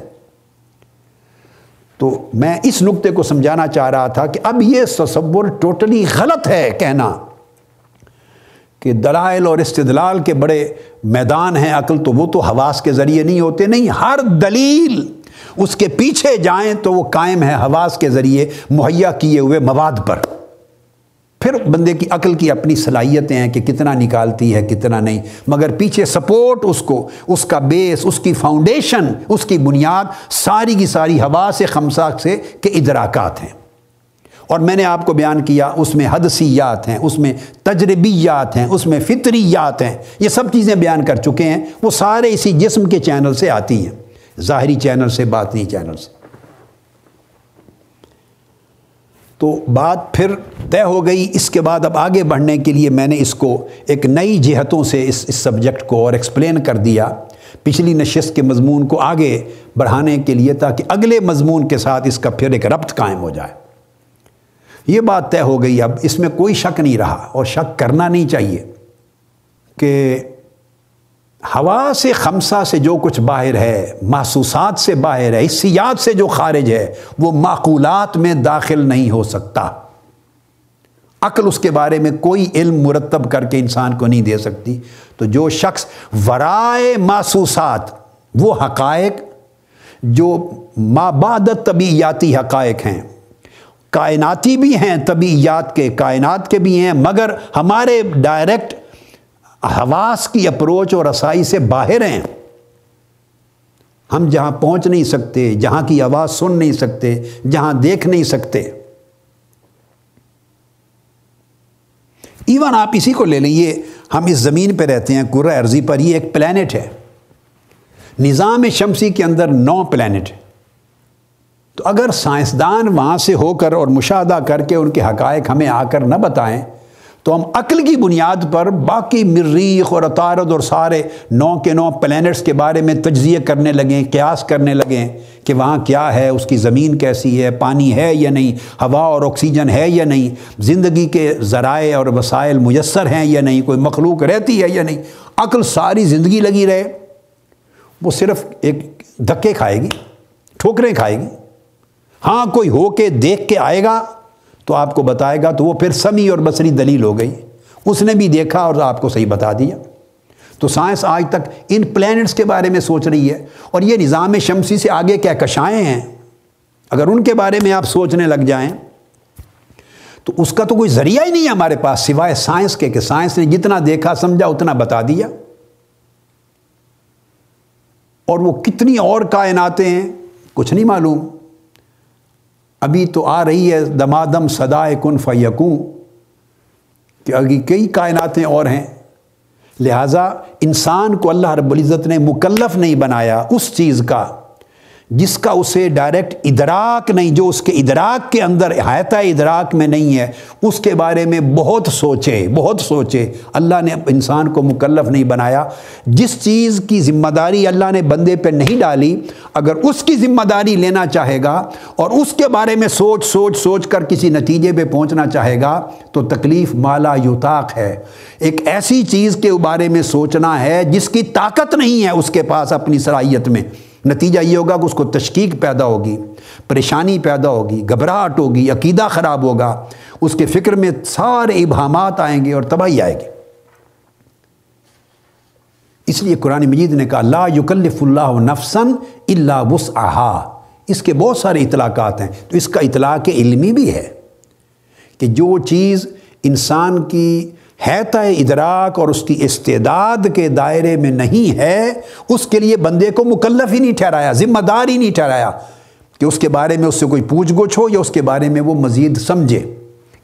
تو میں اس نقطے کو سمجھانا چاہ رہا تھا کہ اب یہ تصور ٹوٹلی غلط ہے کہنا کہ دلائل اور استدلال کے بڑے میدان ہیں۔ عقل تو وہ تو حواس کے ذریعے نہیں ہوتے، نہیں، ہر دلیل اس کے پیچھے جائیں تو وہ قائم ہے حواس کے ذریعے مہیا کیے ہوئے مواد پر۔ پھر بندے کی عقل کی اپنی صلاحیتیں ہیں کہ کتنا نکالتی ہے، کتنا نہیں۔ مگر پیچھے سپورٹ اس کو، اس کا بیس، اس کی فاؤنڈیشن، اس کی بنیاد ساری کی ساری ہوا سے خمسا سے کے ادراکات ہیں۔ اور میں نے آپ کو بیان کیا، اس میں حدثیات ہیں، اس میں تجربیات ہیں، اس میں فطریات ہیں۔ یہ سب چیزیں بیان کر چکے ہیں۔ وہ سارے اسی جسم کے چینل سے آتی ہیں۔ ظاہری چینل سے، باطنی چینل سے۔ تو بات پھر طے ہو گئی۔ اس کے بعد اب آگے بڑھنے کے لیے میں نے اس کو ایک نئی جہتوں سے اس اس سبجیکٹ کو اور ایکسپلین کر دیا۔ پچھلی نشست کے مضمون کو آگے بڑھانے کے لیے تاکہ اگلے مضمون کے ساتھ اس کا پھر ایک ربط قائم ہو جائے۔ یہ بات طے ہو گئی۔ اب اس میں کوئی شک نہیں رہا اور شک کرنا نہیں چاہیے کہ ہوا سے خمسہ سے جو کچھ باہر ہے، محسوسات سے باہر ہے حصیات سے جو خارج ہے، وہ معقولات میں داخل نہیں ہو سکتا۔ عقل اس کے بارے میں کوئی علم مرتب کر کے انسان کو نہیں دے سکتی۔ تو جو شخص ورائے محسوسات، وہ حقائق جو مابادت طبیعیاتی حقائق ہیں۔ کائناتی بھی ہیں، طبیعیات کے کائنات کے بھی ہیں، مگر ہمارے ڈائریکٹ حواس کی اپروچ اور رسائی سے باہر ہیں۔ ہم جہاں پہنچ نہیں سکتے، جہاں کی آواز سن نہیں سکتے، جہاں دیکھ نہیں سکتے۔ ایون آپ اسی کو لے لیں ہم اس زمین پہ رہتے ہیں قرہ عرضی پر۔ یہ ایک پلانٹ ہے۔ نظام شمسی کے اندر نو پلانٹ تو اگر سائنسدان وہاں سے ہو کر اور مشاہدہ کر کے ان کے حقائق ہمیں آ کر نہ بتائیں تو ہم عقل کی بنیاد پر باقی مریخ اور اطارد اور سارے نو کے نو پلینٹس کے بارے میں تجزیہ کرنے لگیں قیاس کرنے لگیں کہ وہاں کیا ہے، اس کی زمین کیسی ہے، پانی ہے یا نہیں، ہوا اور آکسیجن ہے یا نہیں، زندگی کے ذرائع اور وسائل میسر ہیں یا نہیں، کوئی مخلوق رہتی ہے یا نہیں۔ عقل ساری زندگی لگی رہے، وہ صرف ایک دھکے کھائے گی، ٹھوکریں کھائے گی۔ ہاں کوئی ہو کے دیکھ کے آئے گا تو آپ کو بتائے گا تو وہ پھر سمی اور بصری دلیل ہو گئی۔ اس نے بھی دیکھا اور آپ کو صحیح بتا دیا۔ تو سائنس آج تک ان پلینٹس کے بارے میں سوچ رہی ہے اور یہ نظام شمسی سے آگے کیا کشائیں ہیں؟ اگر ان کے بارے میں آپ سوچنے لگ جائیں، تو اس کا تو کوئی ذریعہ ہی نہیں ہے ہمارے پاس سوائے سائنس کے کہ سائنس نے جتنا دیکھا، سمجھا، اتنا بتا دیا۔ اور وہ کتنی اور کائناتیں ہیں، کچھ نہیں معلوم۔ ابھی تو آ رہی ہے دمادم صدائے کن فیکوں کہ ابھی کئی کائناتیں اور ہیں۔ لہٰذا انسان کو اللہ رب العزت نے مکلف نہیں بنایا اس چیز کا۔ جس کا اسے ڈائریکٹ ادراک نہیں، جو اس کے ادراک کے اندر حایتہ ادراک میں نہیں ہے، اس کے بارے میں بہت سوچے بہت سوچے۔ اللہ نے انسان کو مکلف نہیں بنایا۔ جس چیز کی ذمہ داری اللہ نے بندے پہ نہیں ڈالی، اگر اس کی ذمہ داری لینا چاہے گا اور اس کے بارے میں سوچ سوچ سوچ کر کسی نتیجے پہ پہنچنا چاہے گا، تو تکلیف مالا یوتاق ہے۔ ایک ایسی چیز کے بارے میں سوچنا ہے جس کی طاقت نہیں ہے اس کے پاس اپنی صلاحیت میں۔ نتیجہ یہ ہوگا کہ اس کو تشکیق پیدا ہوگی، پریشانی پیدا ہوگی، گھبراہٹ ہوگی، عقیدہ خراب ہوگا، اس کے فکر میں سارے ابہامات آئیں گے اور تباہی آئے گی۔ اس لیے قرآن مجید نے کہا، لا یکلف اللہ نفسن اللہ وسعہا۔ اس کے بہت سارے اطلاقات ہیں۔ تو اس کا اطلاق علمی بھی ہے کہ جو چیز انسان کی حیطۂ ادراک اور اس کی استعداد کے دائرے میں نہیں ہے، اس کے لیے بندے کو مکلف ہی نہیں ٹھہرایا، ذمہ دار ہی نہیں ٹھہرایا کہ اس کے بارے میں اس سے کوئی پوچھ گچھ ہو یا اس کے بارے میں وہ مزید سمجھے۔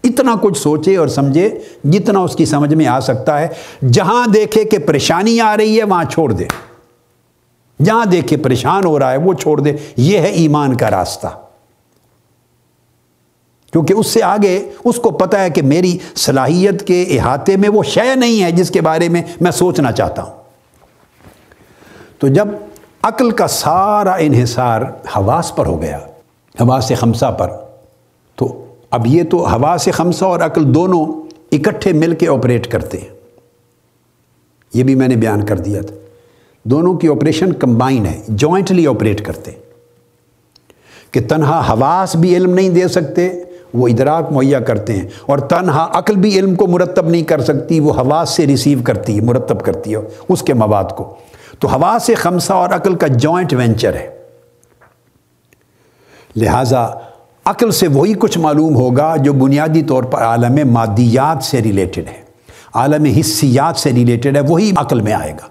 اتنا کچھ سوچے اور سمجھے جتنا اس کی سمجھ میں آ سکتا ہے۔ جہاں دیکھے کہ پریشانی آ رہی ہے، وہاں چھوڑ دے۔ جہاں دیکھے پریشان ہو رہا ہے، وہ چھوڑ دے۔ یہ ہے ایمان کا راستہ۔ کیونکہ اس سے آگے اس کو پتہ ہے کہ میری صلاحیت کے احاطے میں وہ شے نہیں ہے جس کے بارے میں میں سوچنا چاہتا ہوں۔ تو جب عقل کا سارا انحصار حواس پر ہو گیا، حواس خمسہ پر، تو اب یہ تو حواس خمسہ اور عقل دونوں اکٹھے مل کے آپریٹ کرتے ہیں۔ یہ بھی میں نے بیان کر دیا تھا۔ دونوں کی آپریشن کمبائن ہے جوائنٹلی آپریٹ کرتے کہ تنہا حواس بھی علم نہیں دے سکتے وہ ادراک مہیا کرتے ہیں اور تنہا عقل بھی علم کو مرتب نہیں کر سکتی، وہ حواس سے ریسیو کرتی ہے، مرتب کرتی ہے اس کے مواد کو۔ تو حواس سے خمسہ اور عقل کا جوائنٹ وینچر ہے۔ لہٰذا عقل سے وہی کچھ معلوم ہوگا جو بنیادی طور پر عالم مادیات سے ریلیٹڈ ہے۔ عالم حصیات سے ریلیٹڈ ہے، وہی عقل میں آئے گا۔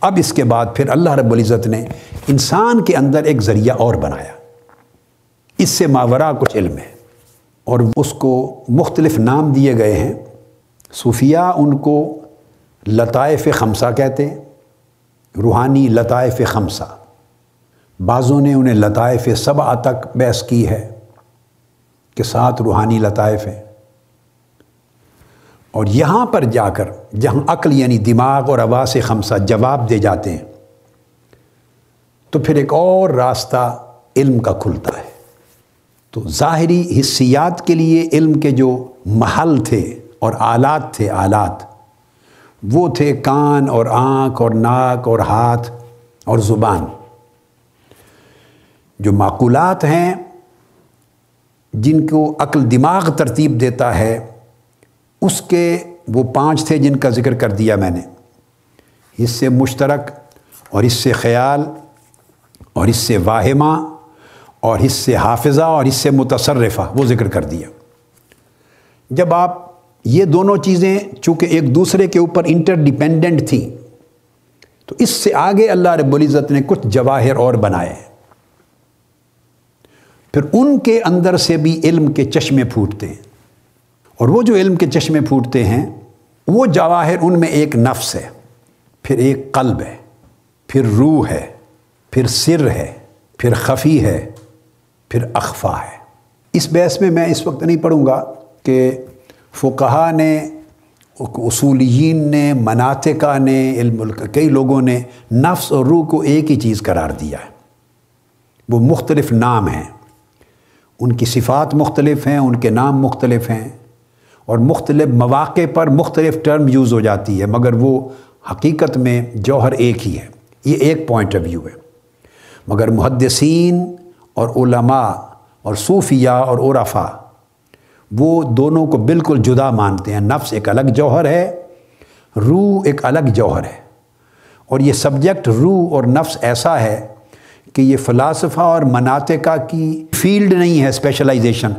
اب اس کے بعد پھر اللہ رب العزت نے انسان کے اندر ایک ذریعہ اور بنایا۔ اس سے ماورا کچھ علم ہے۔ اور اس کو مختلف نام دیے گئے ہیں۔ صوفیہ ان کو لطائف خمسہ کہتے ہیں، روحانی لطائف خمسہ۔ بعضوں نے انہیں لطائف سبع تک بحث کی ہے کہ سات روحانی لطائف ہیں۔ اور یہاں پر جا کر جہاں عقل یعنی دماغ اور آواز خمسہ جواب دے جاتے ہیں، تو پھر ایک اور راستہ علم کا کھلتا ہے۔ تو ظاہری حصیات کے لیے علم کے جو محل تھے اور آلات تھے، آلات، وہ تھے کان اور آنکھ اور ناک اور ہاتھ اور زبان۔ جو معقولات ہیں، جن کو عقل دماغ ترتیب دیتا ہے، اس کے وہ پانچ تھے جن کا ذکر کر دیا میں نے۔ اس سے مشترک اور اس سے خیال اور اس سے واہمہ اور اس سے حافظہ اور اس سے متصرفہ، وہ ذکر کر دیا۔ جب آپ یہ دونوں چیزیں چونکہ ایک دوسرے کے اوپر انٹر ڈیپینڈنٹ تھیں، تو اس سے آگے اللہ رب العزت نے کچھ جواہر اور بنائے۔ پھر ان کے اندر سے بھی علم کے چشمے پھوٹتے ہیں۔ اور وہ جو علم کے چشمے پھوٹتے ہیں، وہ جواہر ان میں ایک نفس ہے، پھر ایک قلب ہے، پھر روح ہے، پھر سر ہے، پھر خفی ہے پھر اخفا ہے۔ اس بحث میں میں اس وقت نہیں پڑھوں گا کہ فقہا نے، اصولیین نے، مناطقہ نے، علم کئی لوگوں نے نفس اور روح کو ایک ہی چیز قرار دیا ہے۔ وہ مختلف نام ہیں۔ ان کی صفات مختلف ہیں، ان کے نام مختلف ہیں۔ اور مختلف مواقع پر مختلف ٹرم یوز ہو جاتی ہے، مگر وہ حقیقت میں جوہر ایک ہی ہے۔ یہ ایک پوائنٹ آف ویو ہے۔ مگر محدثین اور علماء اور صوفیہ اور عرفا وہ دونوں کو بالکل جدا مانتے ہیں۔ نفس ایک الگ جوہر ہے، روح ایک الگ جوہر ہے۔ اور یہ سبجیکٹ روح اور نفس ایسا ہے کہ یہ فلاسفہ اور مناطقہ کی فیلڈ نہیں ہے، اسپیشلائزیشن۔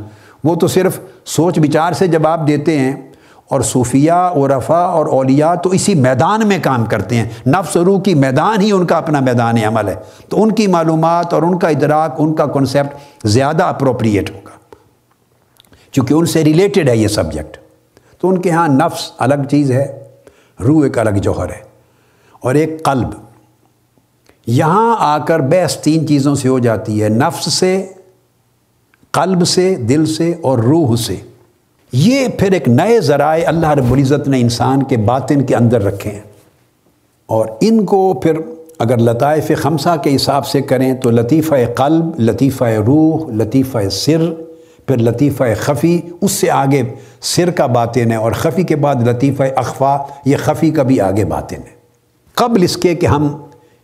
وہ تو صرف سوچ بچار سے جواب دیتے ہیں۔ اور صوفیہ عرفا اور اولیاء تو اسی میدان میں کام کرتے ہیں۔ نفس روح کی میدان ہی ان کا اپنا میدان عمل ہے۔ تو ان کی معلومات اور ان کا ادراک، ان کا کنسیپٹ زیادہ اپروپریٹ ہوگا۔ چونکہ ان سے ریلیٹڈ ہے یہ سبجیکٹ تو ان کے ہاں نفس الگ چیز ہے، روح ایک الگ جوہر ہے۔ اور ایک قلب۔ یہاں آ کر بحث تین چیزوں سے ہو جاتی ہے، نفس سے، قلب سے، دل سے اور روح سے۔ یہ پھر ایک نئے ذرائع اللہ رب العزت نے انسان کے باطن کے اندر رکھے ہیں۔ اور ان کو پھر اگر لطائف خمسہ کے حساب سے کریں تو لطیفہ قلب، لطیفہ روح، لطیفہ سر، پھر لطیفہ خفی، اس سے آگے سر کا باطن ہے اور خفی کے بعد لطیفہ اخفا، یہ خفی کا بھی آگے باطن ہے۔ قبل اس کے کہ ہم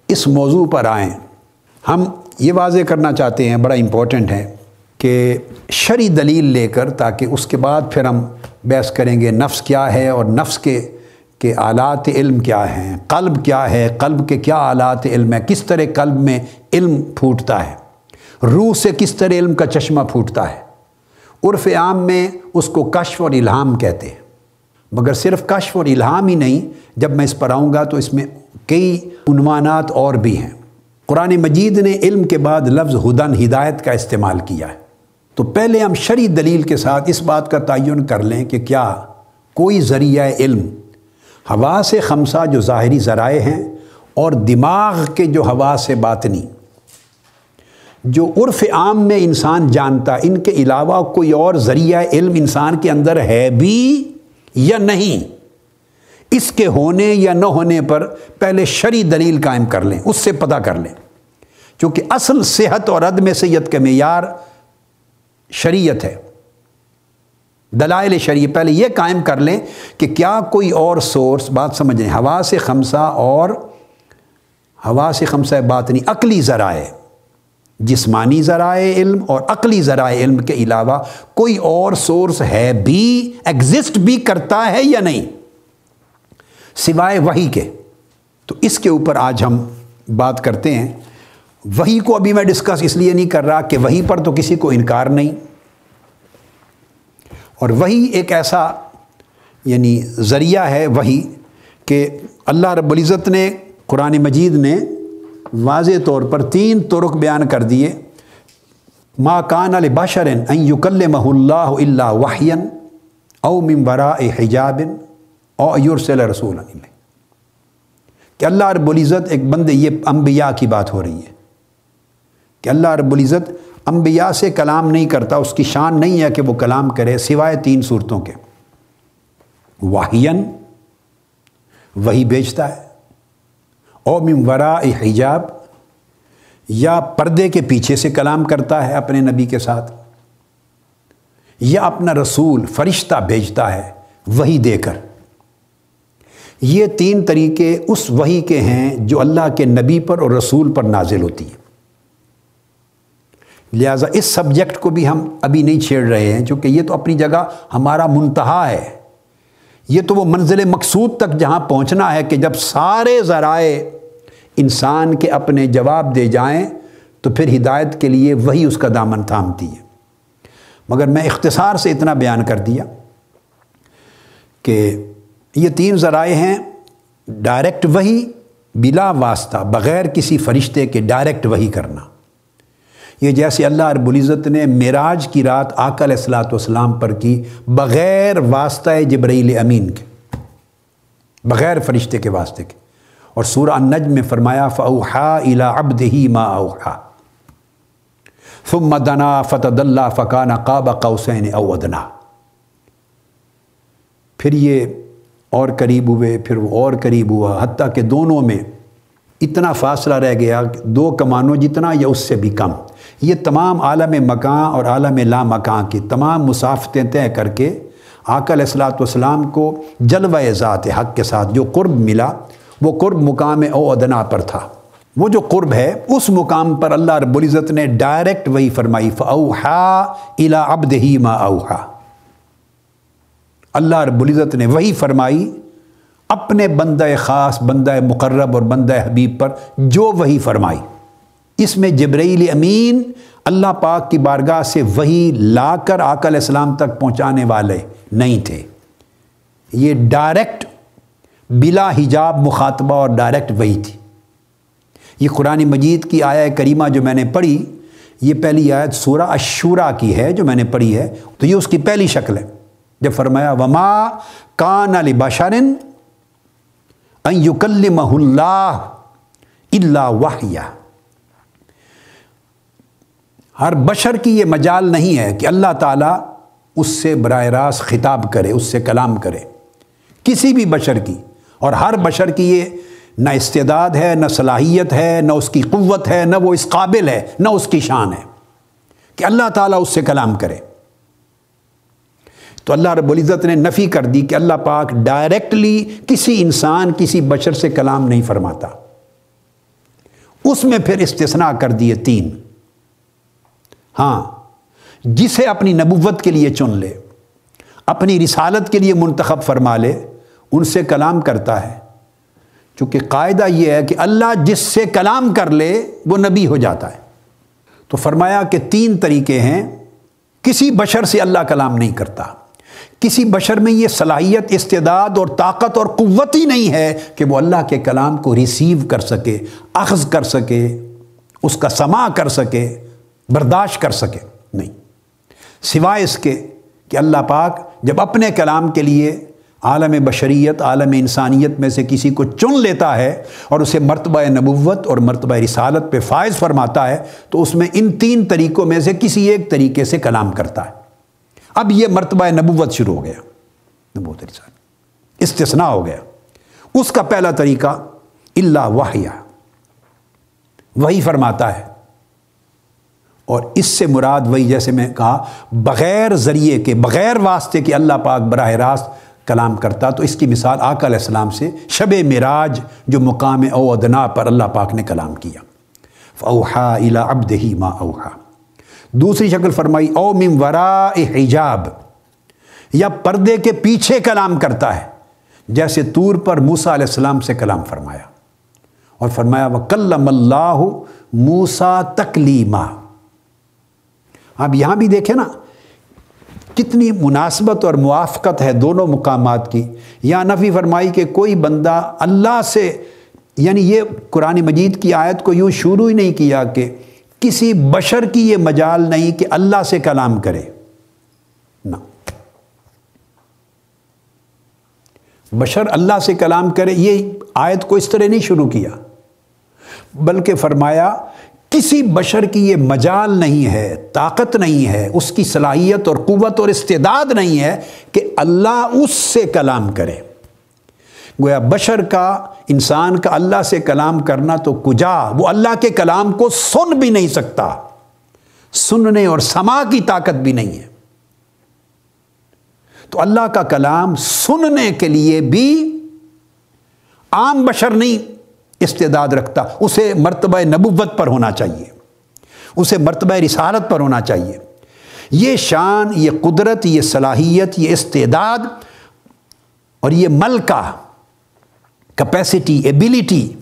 اس موضوع پر آئیں، ہم یہ واضح کرنا چاہتے ہیں، بڑا امپورٹنٹ ہے۔ کہ شری دلیل لے کر تاکہ اس کے بعد پھر ہم بحث کریں گے نفس کیا ہے اور نفس کے کے آلات علم کیا ہیں، قلب کیا ہے، قلب کے کیا آلات علم ہے کس طرح قلب میں علم پھوٹتا ہے، روح سے کس طرح علم کا چشمہ پھوٹتا ہے۔ عرف عام میں اس کو کشف اور الہام کہتے ہیں۔ مگر صرف کشف اور الہام ہی نہیں، جب میں اس پر آؤں گا تو اس میں کئی عنوانات اور بھی ہیں۔ قرآن مجید نے علم کے بعد لفظ ہدن، ہدایت کا استعمال کیا ہے۔ تو پہلے ہم شرع دلیل کے ساتھ اس بات کا تعین کر لیں کہ کیا کوئی ذریعہ علم ہوا سے خمسہ جو ظاہری ذرائع ہیں اور دماغ کے جو ہوا سے باطنی، جو عرف عام میں انسان جانتا، ان کے علاوہ کوئی اور ذریعہ علم انسان کے اندر ہے بھی یا نہیں؟ اس کے ہونے یا نہ ہونے پر پہلے شرع دلیل قائم کر لیں، اس سے پتہ کر لیں۔ چونکہ اصل صحت اور عدم سید کا معیار شریعت ہے۔ دلائل شریع پہلے یہ قائم کر لیں کہ کیا کوئی اور سورس بات سمجھ لیں ہوا سے خمسہ اور ہوا سے خمسہ بات نہیں، عقلی ذرائع، جسمانی ذرائع علم اور عقلی ذرائع علم کے علاوہ کوئی اور سورس ہے بھی ایگزسٹ بھی کرتا ہے یا نہیں؟ سوائے وہی کے۔ تو اس کے اوپر آج ہم بات کرتے ہیں۔ وہی کو ابھی میں ڈسکس اس لیے نہیں کر رہا کہ وہی پر تو کسی کو انکار نہیں۔ اور وہی ایک ایسا یعنی ذریعہ ہے وہی کہ اللہ رب العزت نے قرآن مجید نے واضح طور پر تین طرق بیان کر دیے۔ ما کان البشرن این مح اللہ اللہ وحین او ممبرا حجاب او یورسل رسول کہ اللہ رب العزت، ایک بند یہ انبیاء کی بات ہو رہی ہے۔ کہ اللہ رب العزت انبیاء سے کلام نہیں کرتا، اس کی شان نہیں ہے کہ وہ کلام کرے سوائے تین صورتوں کے۔ واہین وہی بیچتا ہے۔ او ورا حجاب، یا پردے کے پیچھے سے کلام کرتا ہے اپنے نبی کے ساتھ، یا اپنا رسول، فرشتہ بھیجتا ہے وہی دے کر۔ یہ تین طریقے اس وہی کے ہیں جو اللہ کے نبی پر اور رسول پر نازل ہوتی ہیں۔ لہٰذا اس سبجیکٹ کو بھی ہم ابھی نہیں چھیڑ رہے ہیں، چونکہ یہ تو اپنی جگہ ہمارا منتہا ہے۔ یہ تو وہ منزل مقصود تک جہاں پہنچنا ہے کہ جب سارے ذرائع انسان کے اپنے جواب دے جائیں، تو پھر ہدایت کے لیے وہی اس کا دامن تھامتی ہے۔ مگر میں اختصار سے اتنا بیان کر دیا کہ یہ تین ذرائع ہیں، ڈائریکٹ وہی بلا واسطہ، بغیر کسی فرشتے کے ڈائریکٹ وہی کرنا۔ یہ جیسے اللہ رب العزت نے معراج کی رات آکل اصلاۃ والسلام پر کی بغیر واسطہ جبرائیل امین کے، بغیر فرشتے کے واسطے کے۔ اور سورہ النجم میں فرمایا فوحا الا ابد ہی ما اوحا ثم دنا فتد اللہ فقان قاب قوسین او ادنا پھر یہ اور قریب ہوئے، پھر وہ اور قریب ہوا۔ حتیٰ کہ دونوں میں اتنا فاصلہ رہ گیا، دو کمانوں جتنا یا اس سے بھی کم۔ یہ تمام عالم مکان اور عالم لا مکان کی تمام مسافتیں طے کر کے آکل اصلاۃ والسلام کو جلوہ ذات حق کے ساتھ جو قرب ملا، وہ قرب مقام او ادنا پر تھا۔ وہ جو قرب ہے، اس مقام پر اللہ رب العزت نے ڈائریکٹ وہی فرمائی فوحا الا ابد ہی ما اوحا اللہ رب العزت نے وہی فرمائی، اپنے بندہ خاص، بندہ مقرب اور بندہ حبیب پر جو وہی فرمائی۔ اس میں جبرائیل امین اللہ پاک کی بارگاہ سے وہی لا کر آقا علیہ السلام تک پہنچانے والے نہیں تھے۔ یہ ڈائریکٹ بلا حجاب مخاطبہ اور ڈائریکٹ وہی تھی۔ یہ قرآن مجید کی آیا کریمہ جو میں نے پڑھی، یہ پہلی آیت سورہ اشورا کی ہے جو میں نے پڑھی ہے، تو یہ اس کی پہلی شکل ہے۔ جب فرمایا، وما کان علی بشرن یکلمہ اللہ اللہ واحیہ ہر بشر کی یہ مجال نہیں ہے کہ اللہ تعالیٰ اس سے براہ راست خطاب کرے، اس سے کلام کرے۔ کسی بھی بشر کی۔ اور ہر بشر کی یہ نہ استعداد ہے، نہ صلاحیت ہے، نہ اس کی قوت ہے، نہ وہ اس قابل ہے، نہ اس کی شان ہے کہ اللہ تعالیٰ اس سے کلام کرے۔ تو اللہ رب العزت نے نفی کر دی کہ اللہ پاک ڈائریکٹلی کسی انسان، کسی بشر سے کلام نہیں فرماتا۔ اس میں پھر استثناء کر دیے تین۔ ہاں جسے اپنی نبوت کے لیے چن لے، اپنی رسالت کے لیے منتخب فرما لے، ان سے کلام کرتا ہے۔ چونکہ قاعدہ یہ ہے کہ اللہ جس سے کلام کر لے، وہ نبی ہو جاتا ہے۔ تو فرمایا کہ تین طریقے ہیں، کسی بشر سے اللہ کلام نہیں کرتا۔ کسی بشر میں یہ صلاحیت، استعداد اور طاقت اور قوت ہی نہیں ہے کہ وہ اللہ کے کلام کو ریسیو کر سکے، اخذ کر سکے، اس کا سما کر سکے۔ برداشت کر سکے۔ نہیں۔ سوائے اس کے کہ اللہ پاک جب اپنے کلام کے لیے عالم بشریت، عالم انسانیت میں سے کسی کو چن لیتا ہے اور اسے مرتبہ نبوت اور مرتبہ رسالت پہ فائز فرماتا ہے، تو اس میں ان تین طریقوں میں سے کسی ایک طریقے سے کلام کرتا ہے۔ اب یہ مرتبہ نبوت شروع ہو گیا۔ نبوت رسالت۔ استثناء ہو گیا۔ اس کا پہلا طریقہ اللہ واحیہ وہی فرماتا ہے۔ اور اس سے مراد وہی جیسے میں کہا، بغیر ذریعے کے، بغیر واسطے کے اللہ پاک براہ راست کلام کرتا، تو اس کی مثال آقا علیہ السلام سے شب معراج جو مقام او ادنا پر اللہ پاک نے کلام کیا۔ فوحا الا ابد ہی ما اوحا۔ دوسری شکل فرمائی، او مم ورا حجاب۔ یا پردے کے پیچھے کلام کرتا ہے، جیسے طور پر موسا علیہ السلام سے کلام فرمایا۔ اور فرمایا وہ کلم اللہ موسا تکلیمہ اب یہاں بھی دیکھیں نا، کتنی مناسبت اور موافقت ہے دونوں مقامات کی۔ یہاں نفی فرمائی کہ کوئی بندہ اللہ سے یعنی یہ قرآن مجید کی آیت کو یوں شروع ہی نہیں کیا کہ کسی بشر کی یہ مجال نہیں کہ اللہ سے کلام کرے۔ نہ۔ بشر اللہ سے کلام کرے، یہ آیت کو اس طرح نہیں شروع کیا۔ بلکہ فرمایا کسی بشر کی یہ مجال نہیں ہے، طاقت نہیں ہے، اس کی صلاحیت اور قوت اور استعداد نہیں ہے کہ اللہ اس سے کلام کرے۔ گویا بشر کا، انسان کا اللہ سے کلام کرنا تو کجا، وہ اللہ کے کلام کو سن بھی نہیں سکتا۔ سننے اور سما کی طاقت بھی نہیں ہے۔ تو اللہ کا کلام سننے کے لیے بھی عام بشر نہیں۔ استعداد رکھتا، اسے مرتبہ نبوت پر ہونا چاہیے۔ اسے مرتبہ رسالت پر ہونا چاہیے۔ یہ شان، یہ قدرت، یہ صلاحیت، یہ استعداد اور یہ ملکہ کیپیسٹی ایبیلٹی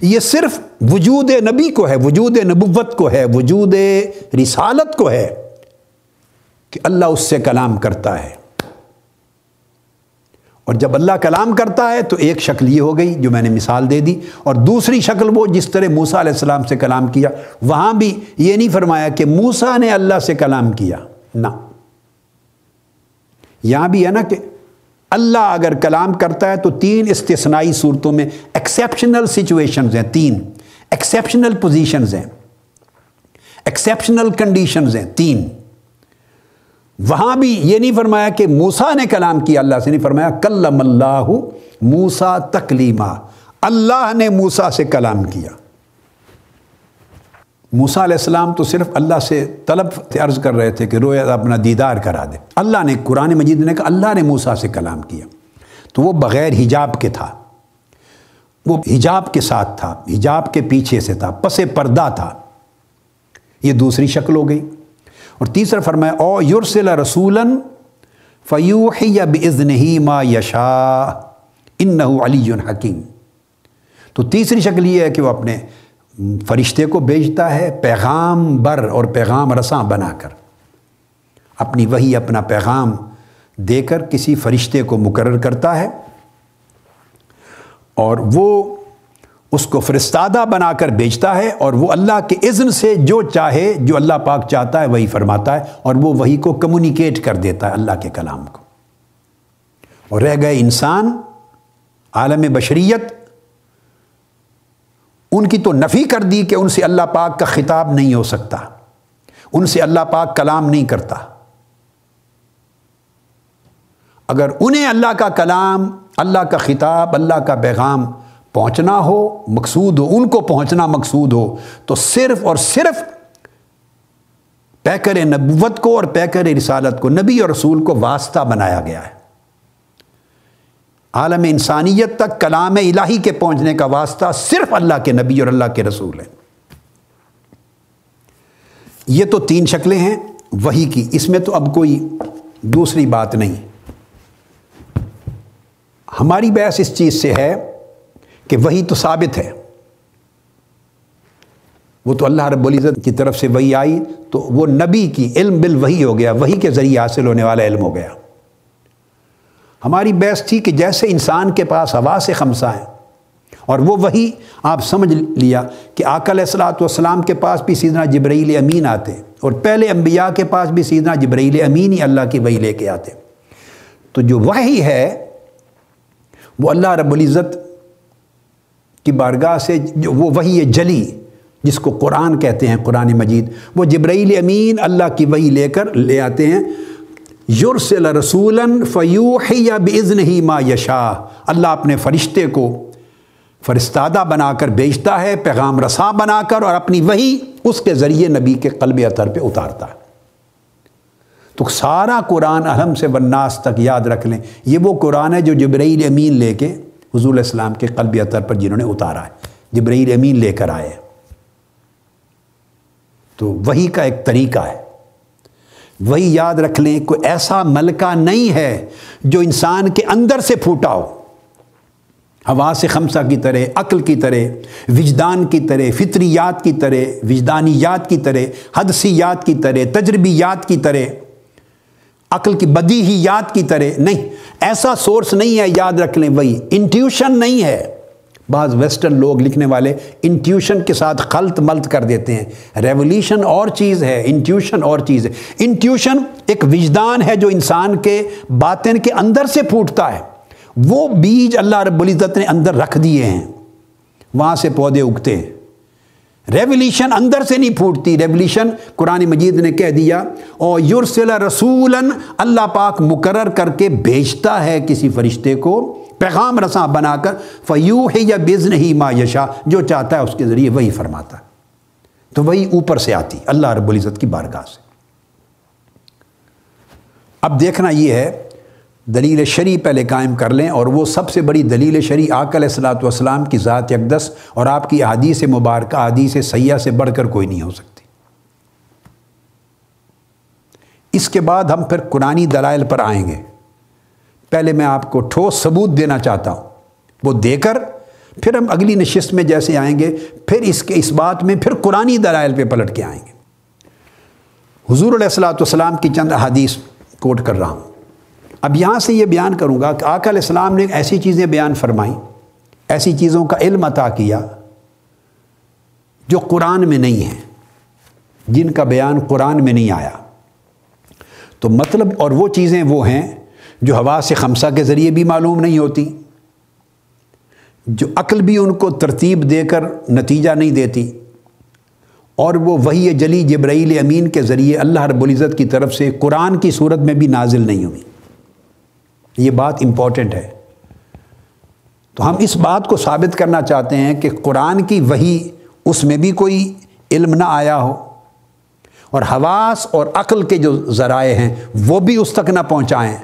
یہ صرف وجود نبی کو ہے، وجود نبوت کو ہے، وجود رسالت کو ہے کہ اللہ اس سے کلام کرتا ہے۔ اور جب اللہ کلام کرتا ہے تو ایک شکل یہ ہو گئی جو میں نے مثال دے دی اور دوسری شکل وہ جس طرح موسا علیہ السلام سے کلام کیا، وہاں بھی یہ نہیں فرمایا کہ موسا نے اللہ سے کلام کیا، نہ۔ یہاں بھی ہے نا کہ اللہ اگر کلام کرتا ہے تو تین استثنائی صورتوں میں ایکسیپشنل سچویشنز ہیں، تین۔ ایکسیپشنل پوزیشنز ہیں۔ ایکسیپشنل کنڈیشنز ہیں، تین۔ وہاں بھی یہ نہیں فرمایا کہ موسا نے کلام کیا، اللہ سے نہیں فرمایا، کلم اللہ موسا تکلیمہ اللہ نے موسا سے کلام کیا۔ موسا علیہ السلام تو صرف اللہ سے طلب عرض کر رہے تھے کہ رویا اپنا دیدار کرا دے۔ اللہ نے، قرآن مجید نے کہا، اللہ نے موسا سے کلام کیا۔ تو وہ بغیر حجاب کے تھا۔ وہ حجاب کے ساتھ تھا، حجاب کے پیچھے سے تھا، پس پردہ تھا۔ یہ دوسری شکل ہو گئی۔ اور تیسرا فرمایا، او یورسل رسولن فیوح یا بزن ہی ما یشا ان علی حکیم. تو تیسری شکل یہ ہے کہ وہ اپنے فرشتے کو بیچتا ہے پیغام بر اور پیغام رساں بنا کر، اپنی وہی اپنا پیغام دے کر کسی فرشتے کو مقرر کرتا ہے اور وہ اس کو فرستادہ بنا کر بیچتا ہے اور وہ اللہ کے اذن سے جو چاہے، جو اللہ پاک چاہتا ہے، وہی فرماتا ہے اور وہ وہی کو کمیونیکیٹ کر دیتا ہے اللہ کے کلام کو۔ اور رہ گئے انسان، عالم بشریت۔ ان کی تو نفی کر دی کہ ان سے اللہ پاک کا خطاب نہیں ہو سکتا۔ ان سے اللہ پاک کلام نہیں کرتا۔ اگر انہیں اللہ کا کلام، اللہ کا خطاب، اللہ کا پیغام پہنچنا ہو، مقصود ہو، ان کو پہنچنا مقصود ہو، تو صرف اور صرف پیکر نبوت کو اور پیکر رسالت کو، نبی اور رسول کو واسطہ بنایا گیا ہے۔ عالم انسانیت تک کلام الہی کے پہنچنے کا واسطہ صرف اللہ کے نبی اور اللہ کے رسول ہے یہ تو تین شکلیں ہیں، وہی کی۔ اس میں تو اب کوئی دوسری بات نہیں۔ ہماری بحث اس چیز سے ہے کہ وہی تو ثابت ہے۔ وہ تو اللہ رب العزت کی طرف سے وہی آئی تو وہ نبی کی علم بل وہی ہو گیا، وہی کے ذریعے حاصل ہونے والا علم ہو گیا۔ ہماری بحث تھی کہ جیسے انسان کے پاس ہوا سے خمسہ ہے اور وہ وہی آپ سمجھ لیا کہ آقا علیہ السلاۃ والسلام کے پاس بھی سیدنا جبرائیل امین آتے اور پہلے انبیاء کے پاس بھی سیدنا جبرائیل امین ہی اللہ کی وہی لے کے آتے۔ تو جو وہی ہے وہ اللہ رب العزت کی بارگاہ سے جو وہ وہی ہے جلی جس کو قرآن کہتے ہیں، قرآن مجید۔ وہ جبرائیل امین اللہ کی وہی لے کر لے آتے ہیں۔ یورسل رسول فیوح یا بزن ہی ما یشا اللہ اپنے فرشتے کو فرستادہ بنا کر بیچتا ہے، پیغام رساں بنا کر اور اپنی وہی اس کے ذریعے نبی کے قلب اطر پہ اتارتا ہے۔ تو سارا قرآن اہم سے بناس تک یاد رکھ لیں۔ یہ وہ قرآن ہے جو جبرائیل امین لے کے حضور السلام کے قلب اطر پر جنہوں نے اتارا ہے، جبرائیل امین لے کر آئے تو وہی کا ایک طریقہ ہے۔ وہی یاد رکھ لیں، کوئی ایسا ملکہ نہیں ہے جو انسان کے اندر سے پھوٹا ہو۔ ہوا سے خمسہ کی طرح، عقل کی طرح، وجدان کی طرح فطریات کی طرح، وجدانیات کی طرح، حدثیات کی طرح، تجربیات کی طرح۔ عقل کی بدی ہی یاد کی طرح نہیں۔ ایسا سورس نہیں ہے، یاد رکھ لیں وہی انٹیوشن نہیں ہے۔ بعض ویسٹرن لوگ لکھنے والے انٹیوشن کے ساتھ خلط ملط کر دیتے ہیں۔ ریولیوشن اور چیز ہے انٹیوشن اور چیز ہے۔ انٹیوشن ایک وجدان ہے جو انسان کے باطن کے اندر سے پھوٹتا ہے۔ وہ بیج اللہ رب العزت نے اندر رکھ دیے ہیں۔ وہاں سے پودے اگتے ہیں۔ ریولیوشن اندر سے نہیں پھوٹتی۔ ریولیوشن قرآن مجید نے کہہ دیا اور یورسل رسول اللہ پاک مقرر کر کے بھیجتا ہے کسی فرشتے کو پیغام رساں بنا کر فیو ہے یا بزن ہی ما یشا جو چاہتا ہے اس کے ذریعے وہی فرماتا۔ ہے تو وہی اوپر سے آتی، اللہ رب العزت کی بارگاہ سے۔ اب دیکھنا یہ ہے دلیل شریع پہلے قائم کر لیں اور وہ سب سے بڑی دلیل شریع آک علیہ السلاۃ والسلام کی ذات اقدس اور آپ کی حدیث مبارکہ حدیث سیاح سے بڑھ کر کوئی نہیں ہو سکتی۔ اس کے بعد ہم پھر قرآن دلائل پر آئیں گے۔ پہلے میں آپ کو ٹھوس ثبوت دینا چاہتا ہوں، وہ دے کر پھر ہم اگلی نشست میں جیسے آئیں گے، پھر اس کے، اس بات میں پھر قرآن دلائل پہ پلٹ کے آئیں گے۔ حضور علیہ السلاۃ والسلام کی چند حدیث کوٹ کر رہا ہوں۔ اب یہاں سے یہ بیان کروں گا کہ آقا علیہ السلام نے ایسی چیزیں بیان فرمائیں، ایسی چیزوں کا علم عطا کیا جو قرآن میں نہیں ہیں، جن کا بیان قرآن میں نہیں آیا۔ تو مطلب اور وہ چیزیں وہ ہیں جو ہوا سے خمسہ کے ذریعے بھی معلوم نہیں ہوتی، جو عقل بھی ان کو ترتیب دے کر نتیجہ نہیں دیتی۔ اور وہ وہی جلی جبرائیل امین کے ذریعے اللہ رب العزت کی طرف سے قرآن کی صورت میں بھی نازل نہیں ہوئی۔ یہ بات امپورٹنٹ ہے۔ تو ہم اس بات کو ثابت کرنا چاہتے ہیں کہ قرآن کی وہی اس میں بھی کوئی علم نہ آیا ہو اور حواس اور عقل کے جو ذرائع ہیں وہ بھی اس تک نہ پہنچائیں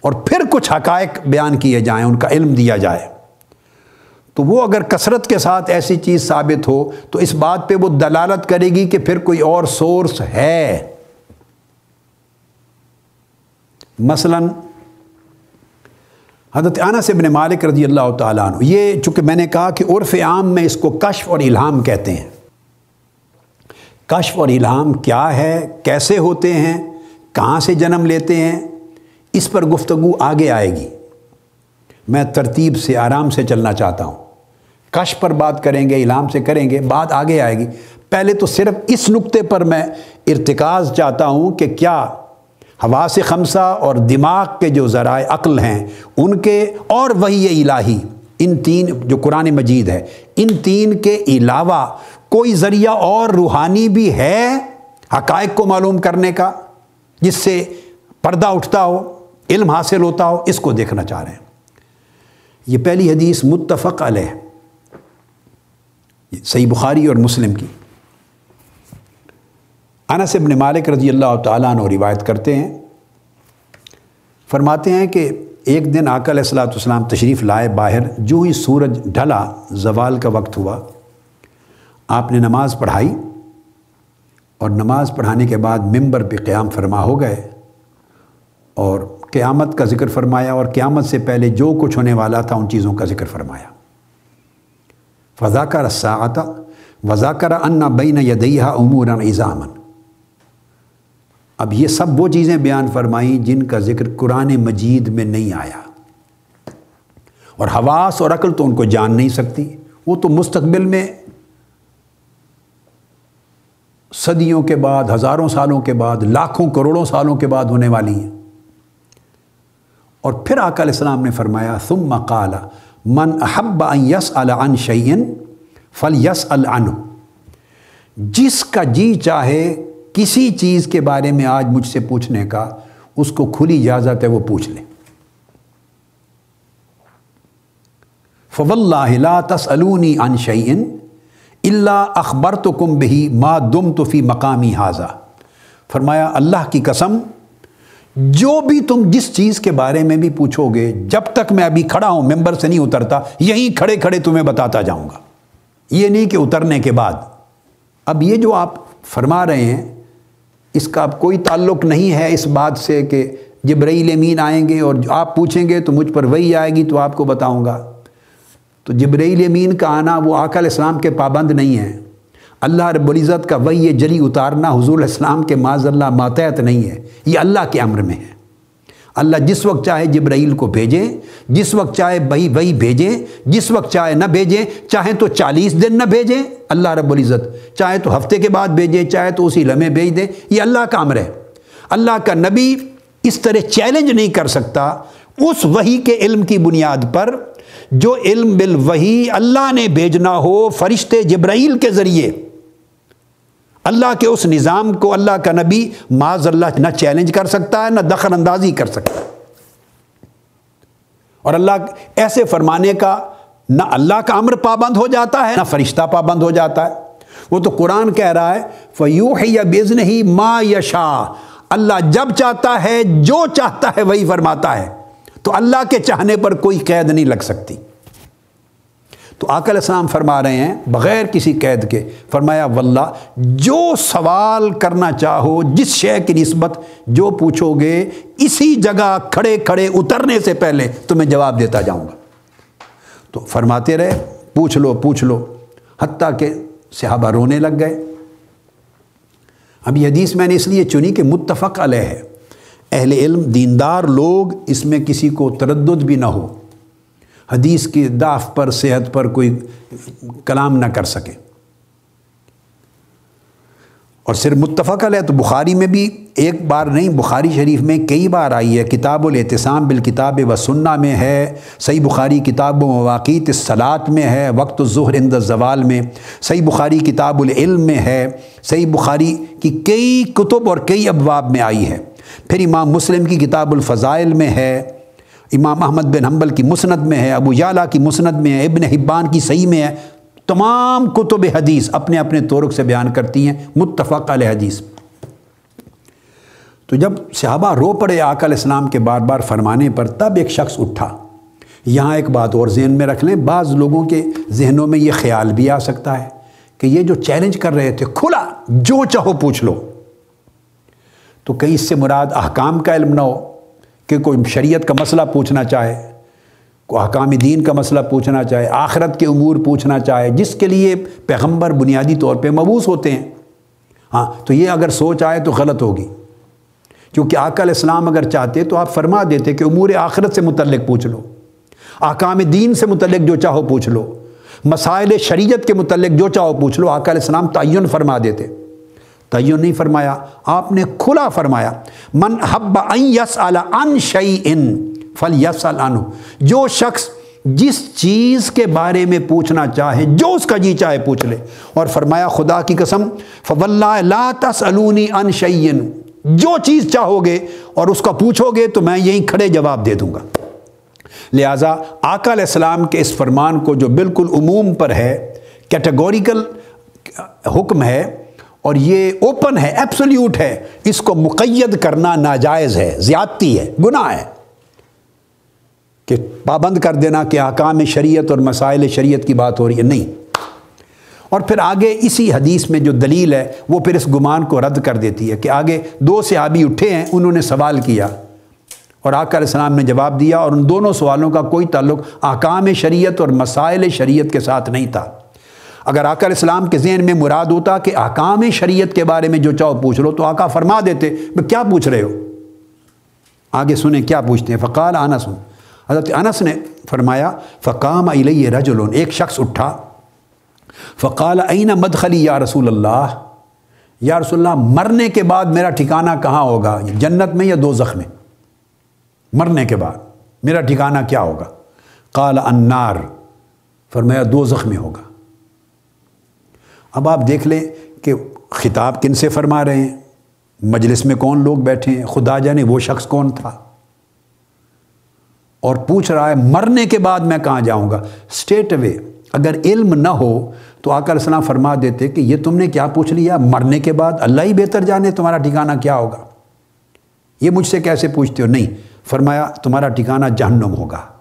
اور پھر کچھ حقائق بیان کیے جائیں، ان کا علم دیا جائے۔ تو وہ اگر کثرت کے ساتھ ایسی چیز ثابت ہو، تو اس بات پہ وہ دلالت کرے گی کہ پھر کوئی اور سورس ہے۔ مثلاً حضرت سے ابن مالک رضی اللہ تعالیٰ عنہ، یہ چونکہ میں نے کہا کہ عرف عام میں اس کو کشف اور الہام کہتے ہیں۔ کشف اور الہام کیا ہے؟ کیسے ہوتے ہیں؟ کہاں سے جنم لیتے ہیں؟ اس پر گفتگو آگے آئے گی۔ میں ترتیب سے آرام سے چلنا چاہتا ہوں۔ کش پر بات کریں گے علام سے کریں گے، بات آگے آئے گی۔ پہلے تو صرف اس نقطے پر میں ارتکاز چاہتا ہوں کہ کیا ہوا سے خمسہ اور دماغ کے جو ذرائع عقل ہیں، ان کے اور وہی الہی، ان تین جو قرآن مجید ہے، ان تین کے علاوہ کوئی ذریعہ اور روحانی بھی ہے حقائق کو معلوم کرنے کا، جس سے پردہ اٹھتا ہو، علم حاصل ہوتا ہو، اس کو دیکھنا چاہ رہے ہیں۔ یہ پہلی حدیث متفق علیہ صحیح بخاری اور مسلم کی۔ انس ابن مالک رضی اللہ تعالیٰ عنہ روایت کرتے ہیں، فرماتے ہیں کہ ایک دن آقا علیہ السلاۃ والسلام تشریف لائے باہر، جو ہی سورج ڈھلا، زوال کا وقت ہوا۔ آپ نے نماز پڑھائی اور نماز پڑھانے کے بعد ممبر پہ قیام فرما ہو گئے اور قیامت کا ذکر فرمایا اور قیامت سے پہلے جو کچھ ہونے والا تھا ان چیزوں کا ذکر فرمایا۔ فضا کا رسا آتا بین یدیہ امور ایزامن اب یہ سب وہ چیزیں بیان فرمائیں جن کا ذکر قرآن مجید میں نہیں آیا۔ اور حواس اور عقل تو ان کو جان نہیں سکتی، وہ تو مستقبل میں صدیوں کے بعد، ہزاروں سالوں کے بعد، لاکھوں کروڑوں سالوں کے بعد ہونے والی ہیں۔ اور پھر آقا علیہ السلام نے فرمایا، ثم قال، من احب ان یس عن شعین فل یس العنو جس کا جی چاہے کسی چیز کے بارے میں آج مجھ سے پوچھنے کا، اس کو کھلی اجازت ہے، وہ پوچھ لے۔ فو اللہ تسلونی ان شعین اللہ اخبر تو کم بہی ما دم تو فی مقامی حاضہ فرمایا، اللہ کی قسم، جو بھی تم جس چیز کے بارے میں بھی پوچھو گے، جب تک میں ابھی کھڑا ہوں، ممبر سے نہیں اترتا، یہیں کھڑے کھڑے تمہیں بتاتا جاؤں گا۔ یہ نہیں کہ اترنے کے بعد۔ اب یہ جو آپ فرما رہے ہیں اس کا اب کوئی تعلق نہیں ہے اس بات سے کہ جبرائیل امین آئیں گے اور آپ پوچھیں گے تو مجھ پر وہی آئے گی تو آپ کو بتاؤں گا۔ تو جبرائیل امین کا آنا وہ آقا علیہ السلام کے پابند نہیں ہیں۔ اللہ رب العزت کا وہی جلی اتارنا حضور السلام کے معذ اللہ ماتحت نہیں ہے۔ یہ اللہ کے امر میں ہے۔ اللہ جس وقت چاہے جبرائیل کو بھیجیں جس وقت چاہے بھائی وہی بھیجیں جس وقت چاہے نہ بھیجیں چاہے تو چالیس دن نہ بھیجیں اللہ رب العزت چاہے تو ہفتے کے بعد بھیجیں چاہے تو اسی لمحے بھیج دیں یہ اللہ کا امر ہے۔ اللہ کا نبی اس طرح چیلنج نہیں کر سکتا اس وہی کے علم کی بنیاد پر جو علم بال وہی اللہ نے بھیجنا ہو فرشتے جبرائیل کے ذریعے۔ اللہ کے اس نظام کو اللہ کا نبی معاذ اللہ نہ چیلنج کر سکتا ہے، نہ دخل اندازی کر سکتا ہے۔ اور اللہ ایسے فرمانے کا نہ اللہ کا امر پابند ہو جاتا ہے، نہ فرشتہ پابند ہو جاتا ہے۔ وہ تو قرآن کہہ رہا ہے فیو ہے یا بزن ہی ماں یشا اللہ جب چاہتا ہے، جو چاہتا ہے، وہی فرماتا ہے۔ تو اللہ کے چاہنے پر کوئی قید نہیں لگ سکتی۔ تو علیہ السلام فرما رہے ہیں، بغیر کسی قید کے، فرمایا، واللہ، جو سوال کرنا چاہو، جس شے کی نسبت جو پوچھو گے، اسی جگہ کھڑے کھڑے اترنے سے پہلے تمہیں جواب دیتا جاؤں گا۔ تو فرماتے رہے، پوچھ لو پوچھ لو، حتیٰ کہ صحابہ رونے لگ گئے۔ اب یہ حدیث میں نے اس لیے چنی کہ متفق علیہ ہے۔ اہل علم، دیندار لوگ، اس میں کسی کو تردد بھی نہ ہو۔ حدیث کی داف پر، صحت پر کوئی کلام نہ کر سکے۔ اور صرف متفق ہے تو بخاری میں بھی ایک بار نہیں، بخاری شریف میں کئی بار آئی ہے۔ کتاب الاعتصام بالکتاب و سنہ میں ہے، صحیح بخاری کتاب و مواقع صلاط میں ہے، وقت الظہر اند زوال میں، صحیح بخاری کتاب العلم میں ہے۔ صحیح بخاری کی کئی کتب اور کئی ابواب میں آئی ہے۔ پھر امام مسلم کی کتاب الفضائل میں ہے۔ امام احمد بن حنبل کی مسند میں ہے، ابو یالا کی مسند میں ہے، ابن حبان کی صحیح میں ہے۔ تمام کتب حدیث اپنے اپنے طورق سے بیان کرتی ہیں، متفق علیہ حدیث۔ تو جب صحابہ رو پڑے آقا علیہ السلام کے بار بار فرمانے پر، تب ایک شخص اٹھا۔ یہاں ایک بات اور ذہن میں رکھ لیں، بعض لوگوں کے ذہنوں میں یہ خیال بھی آ سکتا ہے کہ یہ جو چیلنج کر رہے تھے، کھلا، جو چاہو پوچھ لو۔ تو کہیں اس سے مراد احکام کا علم نہ ہو۔ کہ کوئی شریعت کا مسئلہ پوچھنا چاہے، کوئی حکام دین کا مسئلہ پوچھنا چاہے، آخرت کے امور پوچھنا چاہے، جس کے لیے پیغمبر بنیادی طور پہ مبوس ہوتے ہیں۔ ہاں تو یہ اگر سوچ آئے تو غلط ہوگی۔ کیونکہ آقا علیہ السلام اگر چاہتے تو آپ فرما دیتے کہ امور آخرت سے متعلق پوچھ لو آکام دین سے متعلق جو چاہو پوچھ لو، مسائل شریعت کے متعلق جو چاہو پوچھ لو، آقا علیہ السلام تعین فرما دیتے۔ تعین نہیں فرمایا، آپ نے کھلا فرمایا، من حب ان یس ان شعی ان فل یس جو شخص جس چیز کے بارے میں پوچھنا چاہے، جو اس کا جی چاہے پوچھ لے۔ اور فرمایا، خدا کی قسم فولہ لا تسلونی ان شعین جو چیز چاہو گے اور اس کا پوچھو گے، تو میں یہیں کھڑے جواب دے دوں گا۔ لہٰذا، آقا علیہ السلام کے اس فرمان کو جو بالکل عموم پر ہے، کیٹیگوریکل حکم ہے اور یہ اوپن ہے ایپسلیوٹ ہے. اس کو مقید کرنا ناجائز ہے، زیادتی ہے، گناہ ہے. کہ پابند کر دینا کہ آکام شریعت اور مسائل شریعت کی بات ہو رہی ہے. نہیں. اور پھر آگے اسی حدیث میں جو دلیل ہے، وہ پھر اس گمان کو رد کر دیتی ہے کہ آگے دو صحابی اٹھے ہیں، انہوں نے سوال کیا اور آقا علیہ السلام نے جواب دیا اور ان دونوں سوالوں کا کوئی تعلق آکام شریعت اور مسائل شریعت کے ساتھ نہیں تھا. اگر آقا علیہ السلام کے ذہن میں مراد ہوتا کہ آکام شریعت کے بارے میں جو چاہو پوچھ لو تو آقا فرما دیتے کیا پوچھ رہے ہو؟ آگے سنیں کیا پوچھتے ہیں؟ فقال آنا سن حضرت انس نے فرمایا، فقام علیہ رجل ایک شخص اٹھا، فقال عین مدخلی یا رسول اللہ؟ یا رسول اللہ، مرنے کے بعد میرا ٹھکانہ کہاں ہوگا؟ جنت میں یا دو میں؟ مرنے کے بعد میرا ٹھکانہ کیا ہوگا؟ قال انار فرمایا دو میں ہوگا. اب آپ دیکھ لیں کہ خطاب کن سے فرما رہے ہیں؟ مجلس میں کون لوگ بیٹھے ہیں؟ خدا جانے وہ شخص کون تھا؟ اور پوچھ رہا ہے، مرنے کے بعد میں کہاں جاؤں گا؟ اسٹیٹ اوے اگر علم نہ ہو تو آ کر السلام فرما دیتے کہ یہ تم نے کیا پوچھ لیا؟ مرنے کے بعد اللہ ہی بہتر جانے تمہارا ٹھکانہ کیا ہوگا۔ یہ مجھ سے کیسے پوچھتے ہو؟ نہیں، فرمایا تمہارا ٹھکانہ جہنم ہوگا۔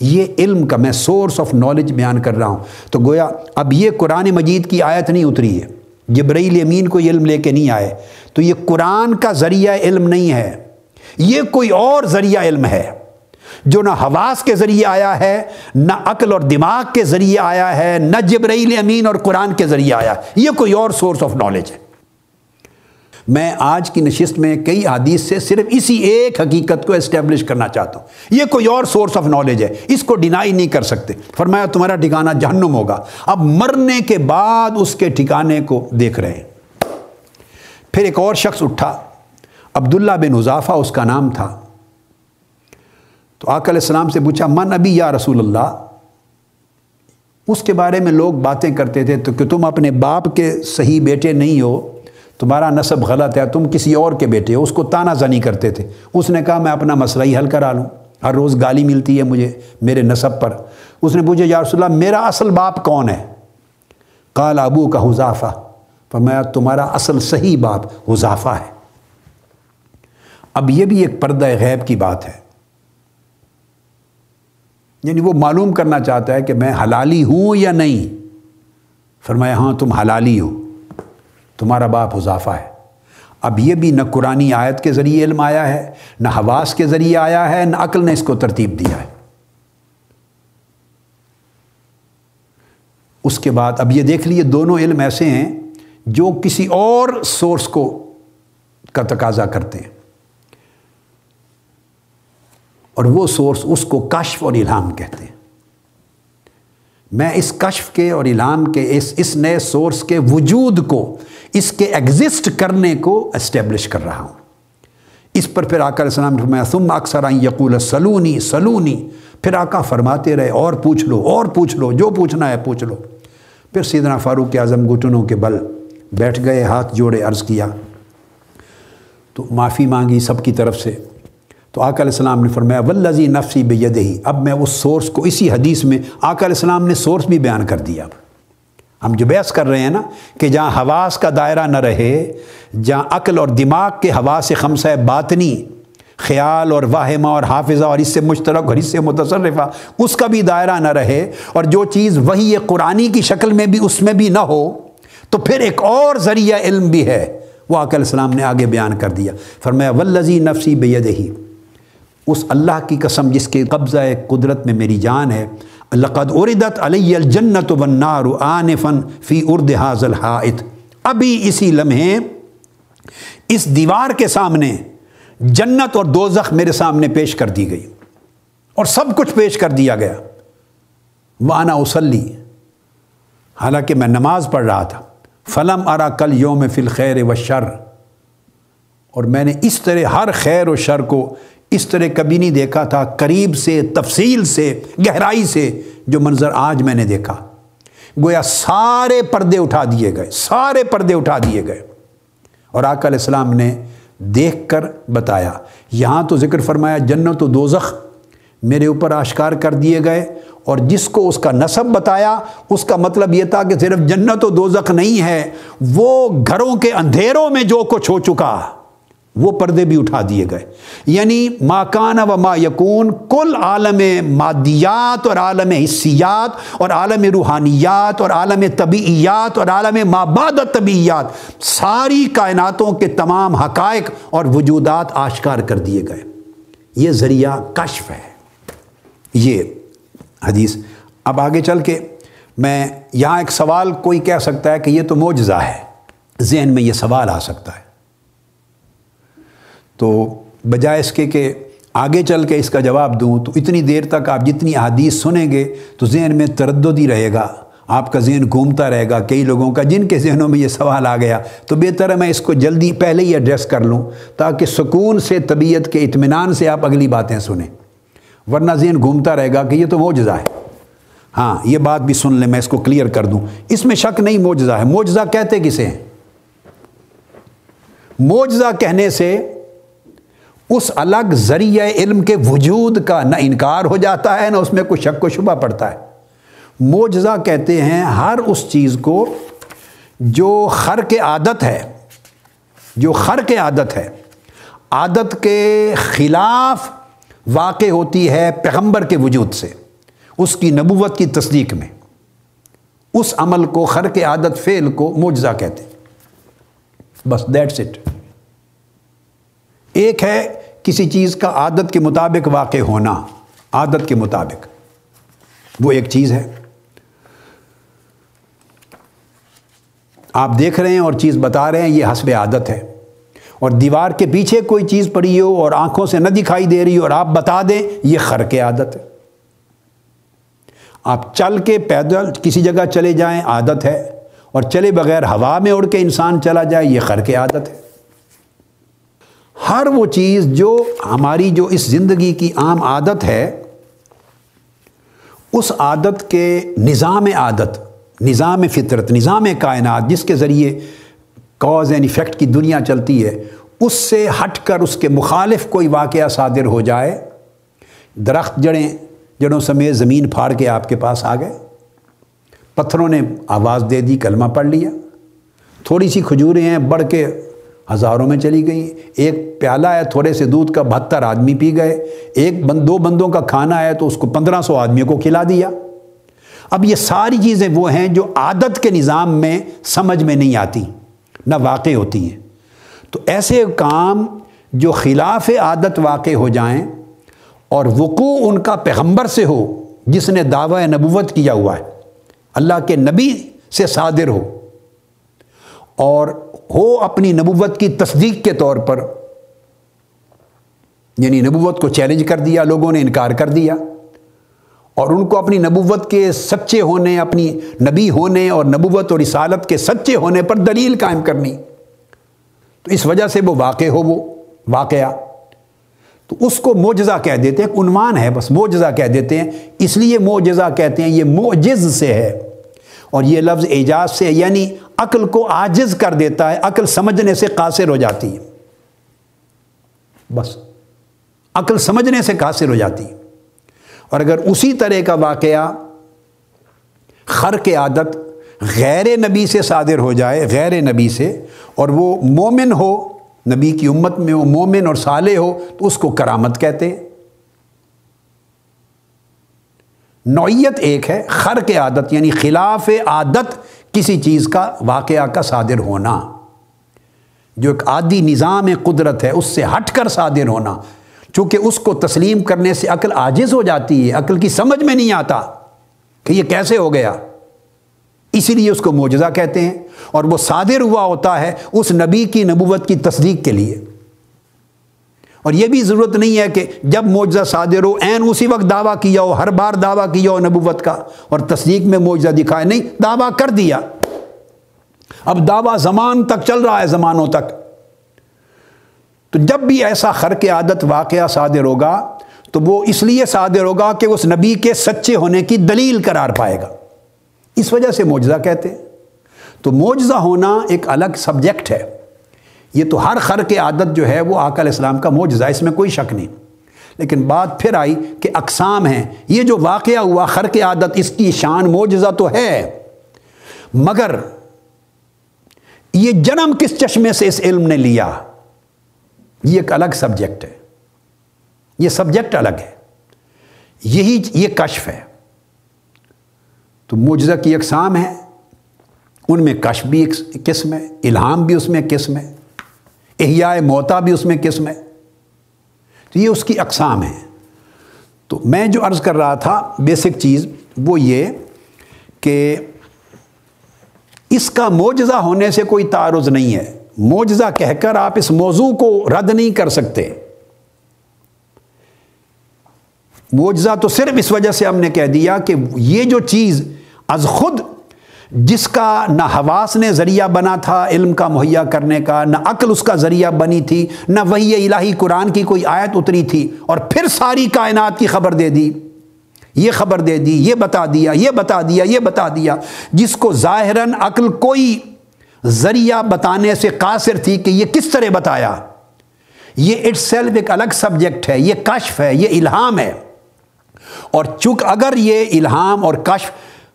یہ علم کا میں سورس آف نالج بیان کر رہا ہوں۔ تو گویا اب یہ قرآن مجید کی آیت نہیں اتری ہے۔ جبرائیل امین کو یہ علم لے کے نہیں آئے۔ تو یہ قرآن کا ذریعہ علم نہیں ہے۔ یہ کوئی اور ذریعہ علم ہے۔ جو نہ حواس کے ذریعے آیا ہے، نہ عقل اور دماغ کے ذریعے آیا ہے، نہ جبرائیل امین اور قرآن کے ذریعے آیا۔ یہ کوئی اور سورس آف نالج ہے۔ میں آج کی نشست میں کئی حدیث سے صرف اسی ایک حقیقت کو اسٹیبلش کرنا چاہتا ہوں۔ یہ کوئی اور سورس آف نالج ہے۔ اس کو ڈینائی نہیں کر سکتے۔ فرمایا تمہارا ٹھکانہ جہنم ہوگا۔ اب مرنے کے بعد اس کے ٹھکانے کو دیکھ رہے ہیں۔ پھر ایک اور شخص اٹھا۔ عبداللہ بن اضافہ اس کا نام تھا۔ تو آقا علیہ السلام سے پوچھا، من ابھی یا رسول اللہ؟ اس کے بارے میں لوگ باتیں کرتے تھے تو کہ تم اپنے باپ کے صحیح بیٹے نہیں ہو۔ تمہارا نصب غلط ہے، تم کسی اور کے بیٹے ہو، اس کو تانا زنی کرتے تھے۔ اس نے کہا، میں اپنا مسئلہ ہی حل کرا لوں۔ ہر روز گالی ملتی ہے مجھے میرے نصب پر۔ اس نے پوچھا، یا رسول اللہ، میرا اصل باپ کون ہے؟ قال ابو کا حضافہ فرمایا، تمہارا اصل صحیح باپ حضافہ ہے۔ اب یہ بھی ایک پردہ غیب کی بات ہے۔ یعنی وہ معلوم کرنا چاہتا ہے کہ میں حلالی ہوں یا نہیں۔ فرمایا ہاں تم حلالی ہو۔ تمہارا باپ اضافہ ہے۔ اب یہ بھی نہ قرآن آیت کے ذریعے علم آیا ہے، نہ حواس کے ذریعے آیا ہے، نہ عقل نے اس کو ترتیب دیا ہے۔ اس کے بعد اب یہ دیکھ لیے دونوں علم ایسے ہیں جو کسی اور سورس کو کا تقاضا کرتے ہیں۔ اور وہ سورس اس کو کشف اور الہام کہتے ہیں۔ میں اس کشف کے اور الہام کے اس اس نئے سورس کے وجود کو اس کے ایگزسٹ کرنے کو اسٹیبلش کر رہا ہوں۔ اس پر پھر آقا علیہ السلام فرمایا، ثم اکثر آئیں یقول سلونی سلونی۔ پھر آقا فرماتے رہے، اور پوچھ لو، اور پوچھ لو، جو پوچھنا ہے پوچھ لو۔ پھر سیدنا فاروق اعظم گھٹنوں کے بل بیٹھ گئے، ہاتھ جوڑے عرض کیا۔ تو معافی مانگی سب کی طرف سے۔ تو آقا علیہ السلام نے فرمایا ولزی نفسی بے اب میں اس سورس کو اسی حدیث میں، آقا علیہ السلام نے سورس بھی بیان کر دیا۔ اب ہم جو بحث کر رہے ہیں نا کہ جہاں حواس کا دائرہ نہ رہے، جہاں عقل اور دماغ کے ہوا سے خمسہ باطنی، خیال اور واہمہ اور حافظہ اور اس سے مشترک اور اس سے متصرفہ، اس کا بھی دائرہ نہ رہے اور جو چیز وہی قرآنی کی شکل میں بھی اس میں بھی نہ ہو، تو پھر ایک اور ذریعہ علم بھی ہے۔ وہ آقا علیہ السلام نے آگے بیان کر دیا۔ فرمایا ولزی نفسی بے ہی اس اللہ کی قسم جس کے قبضہ قدرت میں میری جان ہے لقد اردت علی الجنت والنار آنفا فی ارد حاض الحائط۔ ابھی اسی لمحے، اس دیوار کے سامنے جنت اور دوزخ میرے سامنے پیش کر دی گئی۔ اور سب کچھ پیش کر دیا گیا۔ وانا اسلی حالانکہ میں نماز پڑھ رہا تھا۔ فلم ارا کل یوم فل خیر و شر اور میں نے اس طرح ہر خیر و شر کو اس طرح کبھی نہیں دیکھا تھا، قریب سے، تفصیل سے، گہرائی سے جو منظر آج میں نے دیکھا۔ گویا سارے پردے اٹھا دیے گئے، سارے پردے اٹھا دیے گئے۔ اور آقا علیہ السلام نے دیکھ کر بتایا، یہاں تو ذکر فرمایا، جنت و دوزخ میرے اوپر آشکار کر دیے گئے۔ اور جس کو اس کا نصب بتایا، اس کا مطلب یہ تھا کہ صرف جنت و دوزخ نہیں ہے، وہ گھروں کے اندھیروں میں جو کچھ ہو چکا۔ وہ پردے بھی اٹھا دیے گئے۔ یعنی ماکان و ما یکون، کل عالم مادیات اور عالم حصیات اور عالم روحانیات اور عالم طبیعیات اور عالم ماباد طبیعیات، ساری کائناتوں کے تمام حقائق اور وجودات آشکار کر دیے گئے۔ یہ ذریعہ کشف ہے۔ یہ حدیث۔ اب آگے چل کے میں یہاں ایک سوال کوئی کہہ سکتا ہے کہ یہ تو معجزہ ہے۔ ذہن میں یہ سوال آ سکتا ہے۔ تو بجائے اس کے کہ آگے چل کے اس کا جواب دوں، تو اتنی دیر تک آپ جتنی حدیث سنیں گے تو ذہن میں تردد ہی رہے گا۔ آپ کا ذہن گھومتا رہے گا کئی لوگوں کا، جن کے ذہنوں میں یہ سوال آ گیا۔ تو بہتر ہے میں اس کو جلدی پہلے ہی ایڈریس کر لوں تاکہ سکون سے، طبیعت کے اطمینان سے آپ اگلی باتیں سنیں۔ ورنہ ذہن گھومتا رہے گا کہ یہ تو موجزہ ہے۔ ہاں یہ بات بھی سن لیں، میں اس کو کلیئر کر دوں۔ اس میں شک نہیں موجزہ ہے۔ موجزہ کہتے کسے ہیں؟ موجزہ کہنے سے اس الگ ذریعہ علم کے وجود کا نہ انکار ہو جاتا ہے، نہ اس میں کوئی شک و شبہ پڑتا ہے۔ موجزہ کہتے ہیں ہر اس چیز کو جو خر کے عادت ہے، جو خر کے عادت ہے۔ عادت کے خلاف واقع ہوتی ہے پیغمبر کے وجود سے، اس کی نبوت کی تصدیق میں۔ اس عمل کو خر کے عادت، فعل کو موجزہ کہتے ہیں۔ بس دیٹس اٹ ایک ہے کسی چیز کا عادت کے مطابق واقع ہونا، عادت کے مطابق۔ وہ ایک چیز ہے۔ آپ دیکھ رہے ہیں اور چیز بتا رہے ہیں، یہ حسب عادت ہے۔ اور دیوار کے پیچھے کوئی چیز پڑی ہو اور آنکھوں سے نہ دکھائی دے رہی ہو اور آپ بتا دیں، یہ خر کے عادت ہے۔ آپ چل کے پیدل کسی جگہ چلے جائیں، عادت ہے۔ اور چلے بغیر ہوا میں اڑ کے انسان چلا جائے، یہ خر کے عادت ہے۔ ہر وہ چیز جو ہماری جو اس زندگی کی عام عادت ہے، اس عادت کے نظام عادت، نظام فطرت، نظام کائنات جس کے ذریعے کاز اینڈ افیکٹ کی دنیا چلتی ہے، اس سے ہٹ کر اس کے مخالف کوئی واقعہ صادر ہو جائے، درخت جڑیں، جڑوں سمیت زمین پھاڑ کے آپ کے پاس آ گئے، پتھروں نے آواز دے دی، کلمہ پڑھ لیا، تھوڑی سی کھجوریں ہیں، بڑھ کے ہزاروں میں چلی گئی ایک پیالہ ہے، تھوڑے سے دودھ کا بہتر آدمی پی گئے۔ ایک بند، دو بندوں کا کھانا ہے تو اس کو پندرہ سو آدمیوں کو کھلا دیا۔ اب یہ ساری چیزیں وہ ہیں جو عادت کے نظام میں سمجھ میں نہیں آتی، نہ واقع ہوتی ہیں۔ تو ایسے کام جو خلاف عادت واقع ہو جائیں اور وقوع ان کا پیغمبر سے ہو، جس نے دعوی نبوت کیا ہوا ہے، اللہ کے نبی سے صادر ہو اور ہو اپنی نبوت کی تصدیق کے طور پر یعنی نبوت کو چیلنج کر دیا، لوگوں نے انکار کر دیا، اور ان کو اپنی نبوت کے سچے ہونے، اپنی نبی ہونے اور نبوت اور رسالت کے سچے ہونے پر دلیل قائم کرنی۔ تو اس وجہ سے وہ واقع ہو، وہ واقعہ۔ تو اس کو موجزہ کہہ دیتے ہیں عنوان ہے، بس موجزہ کہہ دیتے ہیں۔ اس لیے موجزہ کہتے ہیں، یہ موجز سے ہے۔ اور یہ لفظ اعجاز سے یعنی عقل کو آجز کر دیتا ہے، عقل سمجھنے سے قاصر ہو جاتی ہے۔ بس، عقل سمجھنے سے قاصر ہو جاتی ہے۔ اور اگر اسی طرح کا واقعہ خر کے عادت غیر نبی سے صادر ہو جائے، غیر نبی سے، اور وہ مومن ہو، نبی کی امت میں وہ مومن اور صالح ہو، تو اس کو کرامت کہتے ہیں۔ نوعیت ایک ہے خر کے عادت یعنی خلاف عادت کسی چیز کا واقعہ کا صادر ہونا، جو ایک عادی نظام قدرت ہے، اس سے ہٹ کر صادر ہونا، چونکہ اس کو تسلیم کرنے سے عقل عاجز ہو جاتی ہے، عقل کی سمجھ میں نہیں آتا کہ یہ کیسے ہو گیا۔ اسی لیے اس کو معجزہ کہتے ہیں اور وہ صادر ہوا ہوتا ہے اس نبی کی نبوت کی تصدیق کے لیے۔ اور یہ بھی ضرورت نہیں ہے کہ جب معجزہ صادر ہو، عین اسی وقت دعویٰ کیا ہو، ہر بار دعویٰ کیا ہو نبوت کا، اور تصدیق میں معجزہ دکھائے، نہیں، دعویٰ کر دیا۔ اب دعویٰ زمان تک چل رہا ہے، زمانوں تک۔ تو جب بھی ایسا خرق عادت واقعہ صادر ہوگا، تو وہ اس لیے صادر ہوگا کہ اس نبی کے سچے ہونے کی دلیل قرار پائے گا۔ اس وجہ سے معجزہ کہتے ہیں۔ تو معجزہ ہونا ایک الگ سبجیکٹ ہے۔ یہ تو ہر خر کے عادت جو ہے وہ آقا علیہ السلام کا معجزہ اس میں کوئی شک نہیں۔ لیکن بات پھر آئی کہ اقسام ہیں۔ یہ جو واقعہ ہوا، خر کے عادت، اس کی شان معجزہ تو ہے۔ مگر یہ جنم کس چشمے سے اس علم نے لیا؟ یہ ایک الگ سبجیکٹ ہے۔ یہ سبجیکٹ الگ ہے۔ یہی یہ کشف ہے۔ تو معجزہ کی اقسام ہے ان میں کشف بھی ایک قسم ہے، الہام بھی اس میں قسم ہے۔ احیاء موتا بھی اس میں قسم ہے۔ تو یہ اس کی اقسام ہیں۔ تو میں جو عرض کر رہا تھا بیسک چیز، وہ یہ کہ اس کا معجزہ ہونے سے کوئی تعارض نہیں ہے۔ معجزہ کہہ کر آپ اس موضوع کو رد نہیں کر سکتے۔ معجزہ تو صرف اس وجہ سے ہم نے کہہ دیا کہ یہ جو چیز از خود جس کا نہ حواس نے ذریعہ بنا تھا علم کا مہیا کرنے کا، نہ عقل اس کا ذریعہ بنی تھی، نہ وہی الہی قرآن کی کوئی آیت اتری تھی اور پھر ساری کائنات کی خبر دے دی۔ یہ خبر دے دی، یہ بتا دیا، یہ بتا دیا، یہ بتا دیا۔ جس کو ظاہراً عقل کوئی ذریعہ بتانے سے قاصر تھی کہ یہ کس طرح بتایا۔ یہ اٹ سیلف ایک الگ سبجیکٹ ہے، یہ کشف ہے، یہ الہام ہے۔ اور چونکہ اگر یہ الہام اور کشف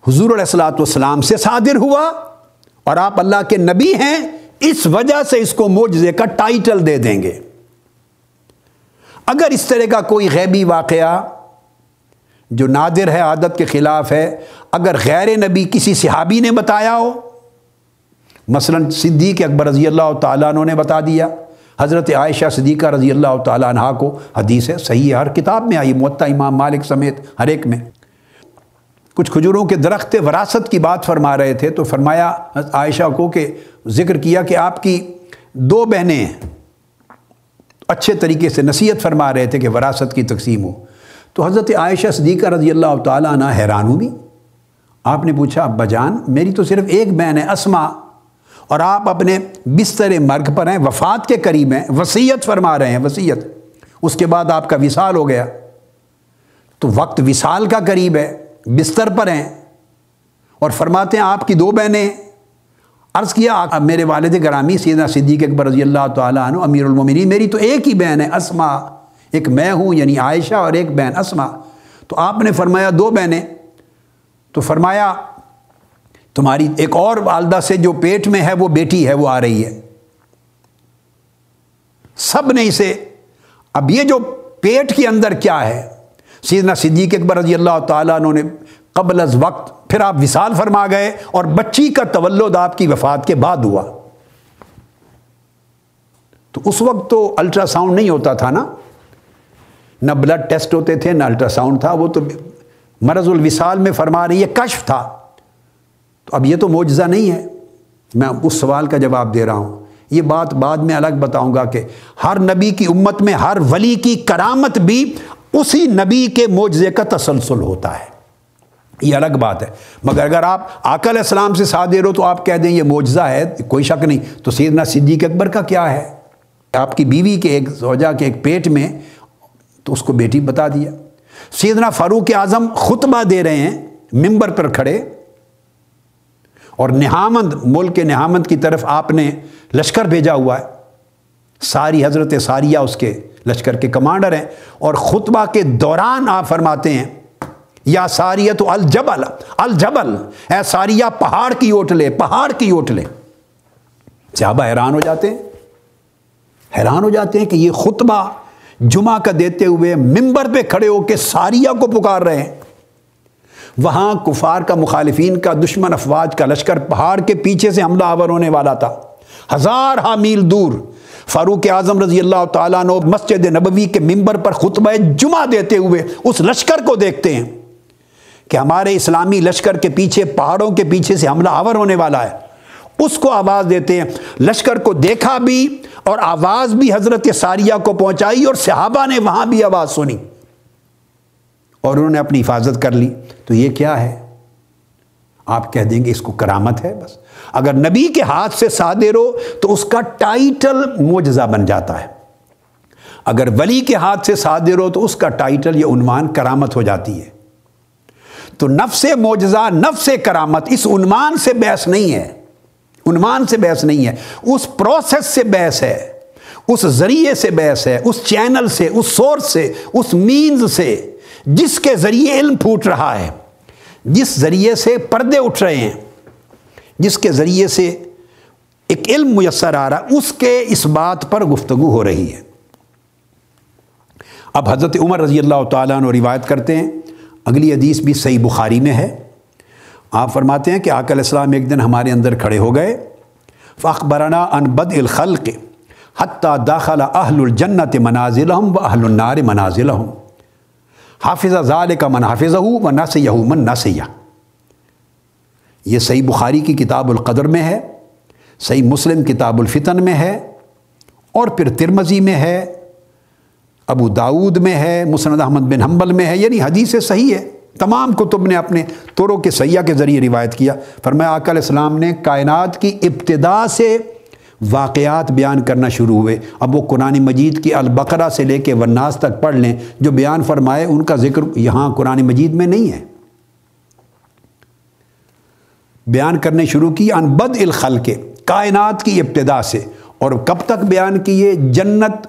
حضور علیہ السلاۃ والسلام سے صادر ہوا اور آپ اللہ کے نبی ہیں، اس وجہ سے اس کو معجزے کا ٹائٹل دے دیں گے۔ اگر اس طرح کا کوئی غیبی واقعہ جو نادر ہے، عادت کے خلاف ہے، اگر غیر نبی کسی صحابی نے بتایا ہو، مثلا صدیق اکبر رضی اللہ تعالیٰ عنہ نے بتا دیا، حضرت عائشہ صدیقہ رضی اللہ تعالیٰ عنہ کو حدیث ہے صحیح ہے، ہر کتاب میں آئی معطا امام مالک سمیت ہر ایک میں۔ کچھ کھجوروں کے درخت وراثت کی بات فرما رہے تھے تو فرمایا، عائشہ کو کہ ذکر کیا کہ آپ کی دو بہنیں اچھے طریقے سے نصیحت فرما رہے تھے کہ وراثت کی تقسیم ہو۔ تو حضرت عائشہ صدیقہ رضی اللہ تعالیٰ عنہ حیران ہوئی۔ آپ نے پوچھا، ابا جان، میری تو صرف ایک بہن ہے اسما اور آپ اپنے بستر مرگ پر ہیں، وفات کے قریب ہیں وسیعت فرما رہے ہیں وسیعت اس کے بعد آپ کا وصال ہو گیا۔ تو وقت وصال کا قریب ہے۔ بستر پر ہیں اور فرماتے ہیں آپ کی دو بہنیں عرض کیا میرے والد گرامی سیدنا صدیق اکبر رضی اللہ تعالیٰ عنہ، امیر المومنین، میری تو ایک ہی بہن ہے اسما ایک میں ہوں یعنی عائشہ، اور ایک بہن اسما تو آپ نے فرمایا دو بہنیں۔ تو فرمایا، تمہاری ایک اور والدہ سے جو پیٹ میں ہے، وہ بیٹی ہے، وہ آ رہی ہے۔ سب نے اسے، اب یہ جو پیٹ کے اندر کیا ہے سیدنا صدیق اکبر رضی اللہ تعالیٰ انہوں نے قبل از وقت پھر آپ وصال فرما گئے اور بچی کا تولد آپ کی وفات کے بعد ہوا۔ تو اس وقت تو الٹرا ساؤنڈ نہیں ہوتا تھا نا۔ نہ بلڈ ٹیسٹ ہوتے تھے، نہ الٹرا ساؤنڈ تھا۔ وہ تو مرض الوصال میں فرما رہی یہ کشف تھا۔ تو اب یہ تو معجزہ نہیں ہے۔ میں اس سوال کا جواب دے رہا ہوں۔ یہ بات بعد میں الگ بتاؤں گا کہ ہر نبی کی امت میں، ہر ولی کی کرامت بھی اسی نبی کے معجزے کا تسلسل ہوتا ہے۔ یہ الگ بات ہے۔ مگر اگر آپ آکل السلام سے ساتھ دے رہے ہو تو آپ کہہ دیں یہ معجزہ ہے، کوئی شک نہیں۔ تو سیدنا صدیق اکبر کا کیا ہے؟ آپ کی بیوی کے ایک زوجہ کے ایک پیٹ میں تو اس کو بیٹی بتا دیا۔ سیدنا فاروق اعظم خطبہ دے رہے ہیں، ممبر پر کھڑے۔ اور نہامند، ملک کے نہامند کی طرف آپ نے لشکر بھیجا ہوا ہے۔ ساری حضرت ساریہ اس کے لشکر کے کمانڈر ہیں اور خطبہ کے دوران آپ فرماتے ہیں، یا ساریہ تو الجبل الجبل، اے ساریہ پہاڑ کی اوٹ لے، پہاڑ کی اوٹ لے۔ صحابہ حیران ہو جاتے ہیں، حیران ہو جاتے ہیں کہ یہ خطبہ جمعہ کا دیتے ہوئے ممبر پہ کھڑے ہو کے ساریہ کو پکار رہے ہیں۔ وہاں کفار کا، مخالفین کا، دشمن افواج کا لشکر پہاڑ کے پیچھے سے حملہ آور ہونے والا تھا۔ ہزار ہا میل دور فاروق اعظم رضی اللہ تعالیٰ نے مسجد نبوی کے ممبر پر خطبہ جمعہ دیتے ہوئے اس لشکر کو دیکھتے ہیں کہ ہمارے اسلامی لشکر کے پیچھے، پہاڑوں کے پیچھے سے حملہ آور ہونے والا ہے۔ اس کو آواز دیتے ہیں۔ لشکر کو دیکھا بھی اور آواز بھی حضرت ساریہ کو پہنچائی اور صحابہ نے وہاں بھی آواز سنی اور انہوں نے اپنی حفاظت کر لی۔ تو یہ کیا ہے؟ آپ کہہ دیں گے اس کو کرامت ہے، بس۔ اگر نبی کے ہاتھ سے صادر ہو تو اس کا ٹائٹل موجزہ بن جاتا ہے۔ اگر ولی کے ہاتھ سے صادر ہو تو اس کا ٹائٹل یا عنوان کرامت ہو جاتی ہے۔ تو نفس موجزہ نفس کرامت اس عنوان سے بحث نہیں ہے۔ عنوان سے بحث نہیں ہے۔ اس پروسیس سے بحث ہے۔ اس ذریعے سے بحث ہے۔ اس چینل سے، اس سورس سے، اس مینز سے جس کے ذریعے علم پھوٹ رہا ہے۔ جس ذریعے سے پردے اٹھ رہے ہیں، جس کے ذریعے سے ایک علم میسر آ رہا، اس کے اس بات پر گفتگو ہو رہی ہے۔ اب حضرت عمر رضی اللہ تعالیٰ عنہ روایت کرتے ہیں، اگلی حدیث بھی صحیح بخاری میں ہے۔ آپ فرماتے ہیں کہ آک السلام ایک دن ہمارے اندر کھڑے ہو گئے فخبرنا ان بد الخلق حتیٰ داخلہ اہل الجنت منازل و اہل النار منازل حافظ ظال کا من حافظ و نہ سیاح من نہ سیاح یہ صحیح بخاری کی کتاب القدر میں ہے، صحیح مسلم کتاب الفتن میں ہے اور پھر ترمزی میں ہے، ابو داود میں ہے، مسند احمد بن حنبل میں ہے یعنی حدیث صحیح ہے۔ تمام کتب نے اپنے طوروں کے سیاح کے ذریعے روایت کیا۔ فرمایا، آقا علیہ السلام نے کائنات کی ابتدا سے واقعات بیان کرنا شروع ہوئے۔ اب وہ قرآن مجید کی البقرہ سے لے کے وناس تک پڑھ لیں، جو بیان فرمائے، ان کا ذکر یہاں قرآن مجید میں نہیں ہے۔ بیان کرنے شروع کی، ان بد الخل کے کائنات کی ابتدا سے۔ اور کب تک بیان کیے؟ جنت،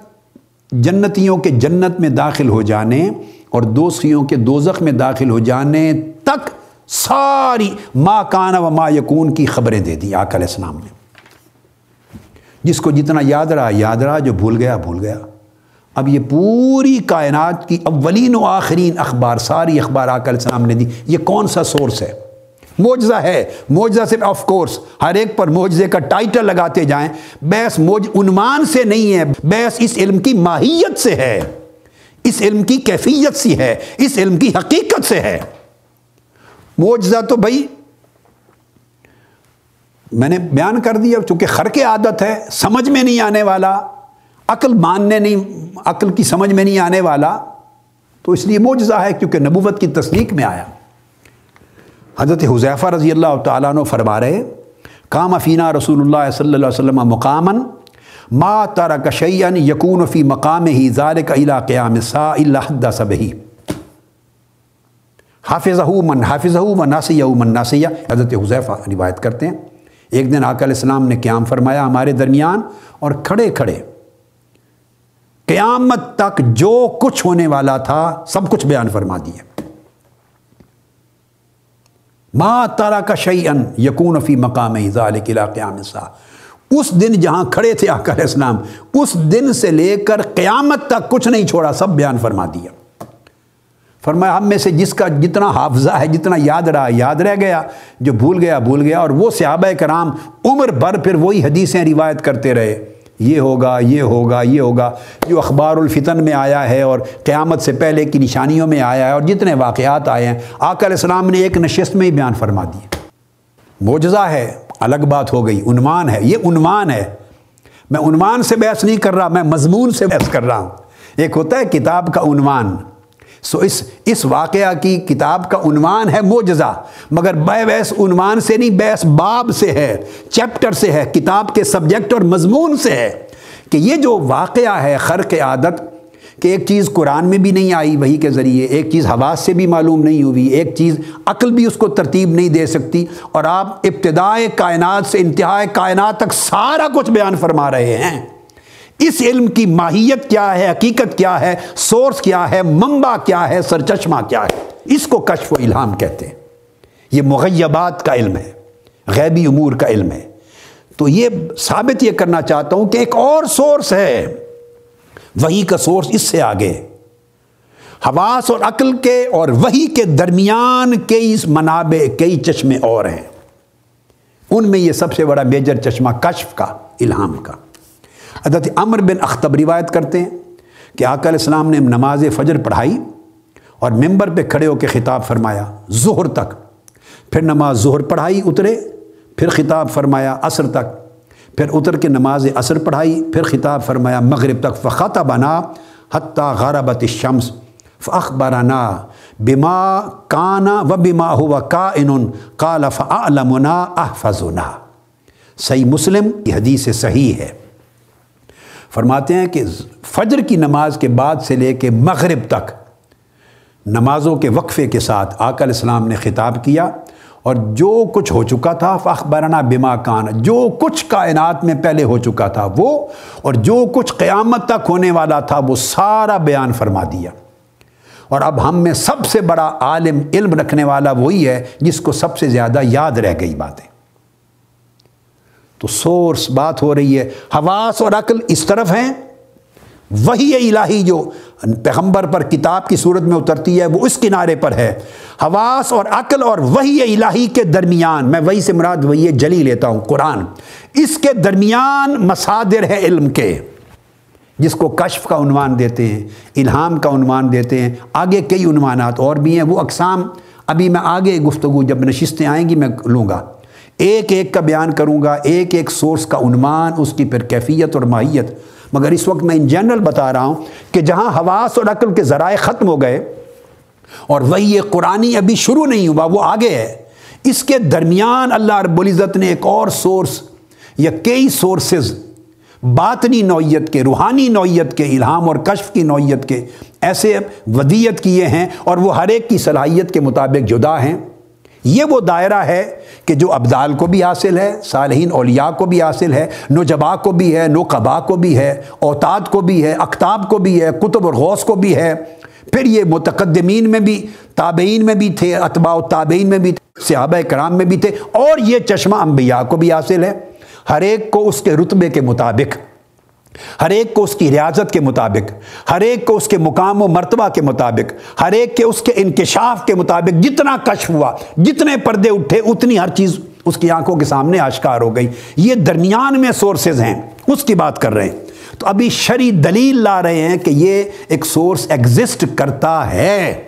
جنتیوں کے جنت میں داخل ہو جانے اور دوسریوں کے دوزخ میں داخل ہو جانے تک ساری ما کانا و ما یکون کی خبریں دے دی آقا علیہ السلام نے۔ جس کو جتنا یاد رہا یاد رہا، جو بھول گیا بھول گیا۔ اب یہ پوری کائنات کی اولین و آخرین اخبار، ساری اخبار آقا علیہ السلام نے دی۔ یہ کون سا سورس ہے؟ موجزہ ہے۔ موجزہ سے آف کورس ہر ایک پر موجزے کا ٹائٹل لگاتے جائیں۔ بیس موج عنوان سے نہیں ہے بیس اس علم کی ماہیت سے ہے۔ اس علم کی کیفیت سی ہے، اس علم کی حقیقت سے ہے۔ موجزہ تو بھائی میں نے بیان کر دیا، چونکہ خر کے عادت ہے، سمجھ میں نہیں آنے والا، عقل ماننے نہیں، عقل کی سمجھ میں نہیں آنے والا، تو اس لیے موجزہ ہے کیونکہ نبوت کی تصدیق میں آیا۔ حضرت حضیفہ رضی اللہ تعالیٰ عنہ فرما رہے، کام افینہ رسول اللہ صلی اللہ علیہ وسلم مقامن ما تارا کشین یقون فی مقام ہی زار کا قیام سا اللہ صبحی حافظ من حافظ و ناسیہ من ناسیہ، حضرت حضیفہ روایت کرتے ہیں۔ ایک دن آقا علیہ السلام نے قیام فرمایا ہمارے درمیان اور کھڑے کھڑے۔ قیامت تک جو کچھ ہونے والا تھا سب کچھ بیان فرما دیا ما تارا کا شعی ان یقون فی مقام قیام سا اس دن جہاں کھڑے تھے آقا علیہ السلام، اس دن سے لے کر قیامت تک کچھ نہیں چھوڑا، سب بیان فرما دیا فرمایا ہم میں سے جس کا جتنا حافظہ ہے، جتنا یاد رہا، یاد رہ گیا، جو بھول گیا بھول گیا، اور وہ صحابہ کرام عمر بھر پھر وہی حدیثیں روایت کرتے رہے۔ یہ ہوگا یہ ہوگا یہ ہوگا، جو اخبار الفتن میں آیا ہے اور قیامت سے پہلے کی نشانیوں میں آیا ہے اور جتنے واقعات آئے ہیں۔ آقا علیہ السلام نے ایک نشست میں ہی بیان فرما دی۔ معجزہ ہے، الگ بات ہو گئی، عنوان ہے، یہ عنوان ہے۔ میں عنوان سے بحث نہیں کر رہا، میں مضمون سے بحث کر رہا ہوں۔ ایک ہوتا ہے، کتاب کا عنوان۔ سو اس اس واقعہ کی کتاب کا عنوان ہے موجزہ مگر بے بحث عنوان سے نہیں بحث باب سے ہے، چیپٹر سے ہے، کتاب کے سبجیکٹ اور مضمون سے ہے کہ یہ جو واقعہ ہے خرق عادت، کہ ایک چیز قرآن میں بھی نہیں آئی وہی کے ذریعے، ایک چیز حواس سے بھی معلوم نہیں ہوئی، ایک چیز عقل بھی اس کو ترتیب نہیں دے سکتی، اور آپ ابتدائے کائنات سے انتہائے کائنات تک سارا کچھ بیان فرما رہے ہیں۔ اس علم کی ماہیت کیا ہے؟ حقیقت کیا ہے؟ سورس کیا ہے؟ منبع کیا ہے؟ سرچشمہ کیا ہے؟ اس کو کشف و الہام کہتے ہیں۔ یہ مغیبات کا علم ہے، غیبی امور کا علم ہے۔ تو یہ ثابت یہ کرنا چاہتا ہوں کہ ایک اور سورس ہے۔ وہی کا سورس اس سے آگے حواس اور عقل کے اور وہی کے درمیان کئی منابع، کئی چشمے اور ہیں۔ ان میں یہ سب سے بڑا میجر چشمہ کشف کا، الہام کا۔ حضرت عمر بن اختب روایت کرتے ہیں کہ آقا علیہ السلام نے نماز فجر پڑھائی اور ممبر پہ کھڑے ہو کے خطاب فرمایا، ظہر تک۔ پھر نماز ظہر پڑھائی، اترے، پھر خطاب فرمایا عصر تک۔ پھر اتر کے نماز عصر پڑھائی، پھر خطاب فرمایا مغرب تک۔ فخط بنا حتیٰ غاربت الشمس فخبرنا بما کانا و بما ہوا کا ان کال فعلمنا احفظنا صحیح مسلم یہ حدیث صحیح ہے۔ فرماتے ہیں کہ فجر کی نماز کے بعد سے لے کے مغرب تک نمازوں کے وقفے کے ساتھ آقا علیہ السلام نے خطاب کیا اور جو کچھ ہو چکا تھا فخبرنا بما کان، جو کچھ کائنات میں پہلے ہو چکا تھا وہ اور جو کچھ قیامت تک ہونے والا تھا وہ سارا بیان فرما دیا۔ اور اب ہم میں سب سے بڑا عالم علم رکھنے والا وہی ہے جس کو سب سے زیادہ یاد رہ گئی باتیں۔ تو سورس بات ہو رہی ہے حواس اور عقل اس طرف ہیں۔ وہی الہی جو پیغمبر پر کتاب کی صورت میں اترتی ہے، وہ اس کنارے پر ہے۔ حواس اور عقل اور وہی الہی کے درمیان۔ میں وہی سے مراد وہی جلی لیتا ہوں، قرآن۔ اس کے درمیان مسادر ہے علم کے، جس کو کشف کا عنوان دیتے ہیں، الہام کا عنوان دیتے ہیں۔ آگے کئی عنوانات اور بھی ہیں، وہ اقسام۔ ابھی میں آگے گفتگو جب نشستیں آئیں گی، میں لوں گا۔ ایک ایک کا بیان کروں گا، ایک ایک سورس کا عنوان، اس کی پھر کیفیت اور ماہیت۔ مگر اس وقت میں ان جنرل بتا رہا ہوں کہ جہاں حواس اور عقل کے ذرائع ختم ہو گئے اور وہی یہ قرآن ابھی شروع نہیں ہوا، وہ آگے ہے۔ اس کے درمیان اللہ رب العزت نے ایک اور سورس یا کئی سورسز باطنی نوعیت کے، روحانی نوعیت کے، الہام اور کشف کی نوعیت کے، ایسے ودیت کیے ہیں اور وہ ہر ایک کی صلاحیت کے مطابق جدا ہیں۔ یہ وہ دائرہ ہے کہ جو ابدال کو بھی حاصل ہے، صالحین اولیاء کو بھی حاصل ہے نوجبا کو بھی ہے نوقبا کو بھی ہے، اوتاد کو بھی ہے اختاب کو بھی ہے کتب اور غوث کو بھی ہے۔ پھر یہ متقدمین میں بھی، تابعین میں بھی تھے، اتباع تابعین میں بھی تھے، صحابہ کرام میں بھی تھے، اور یہ چشمہ انبیاء کو بھی حاصل ہے۔ ہر ایک کو اس کے رتبے کے مطابق۔ ہر ایک کو اس کی ریاضت کے مطابق، ہر ایک کو اس کے مقام و مرتبہ کے مطابق، ہر ایک کے اس کے انکشاف کے مطابق جتنا کشف ہوا، جتنے پردے اٹھے، اتنی ہر چیز اس کی آنکھوں کے سامنے آشکار ہو گئی۔ یہ درمیان میں سورسز ہیں، اس کی بات کر رہے ہیں۔ تو ابھی شری دلیل لا رہے ہیں کہ یہ ایک سورس ایگزسٹ کرتا ہے۔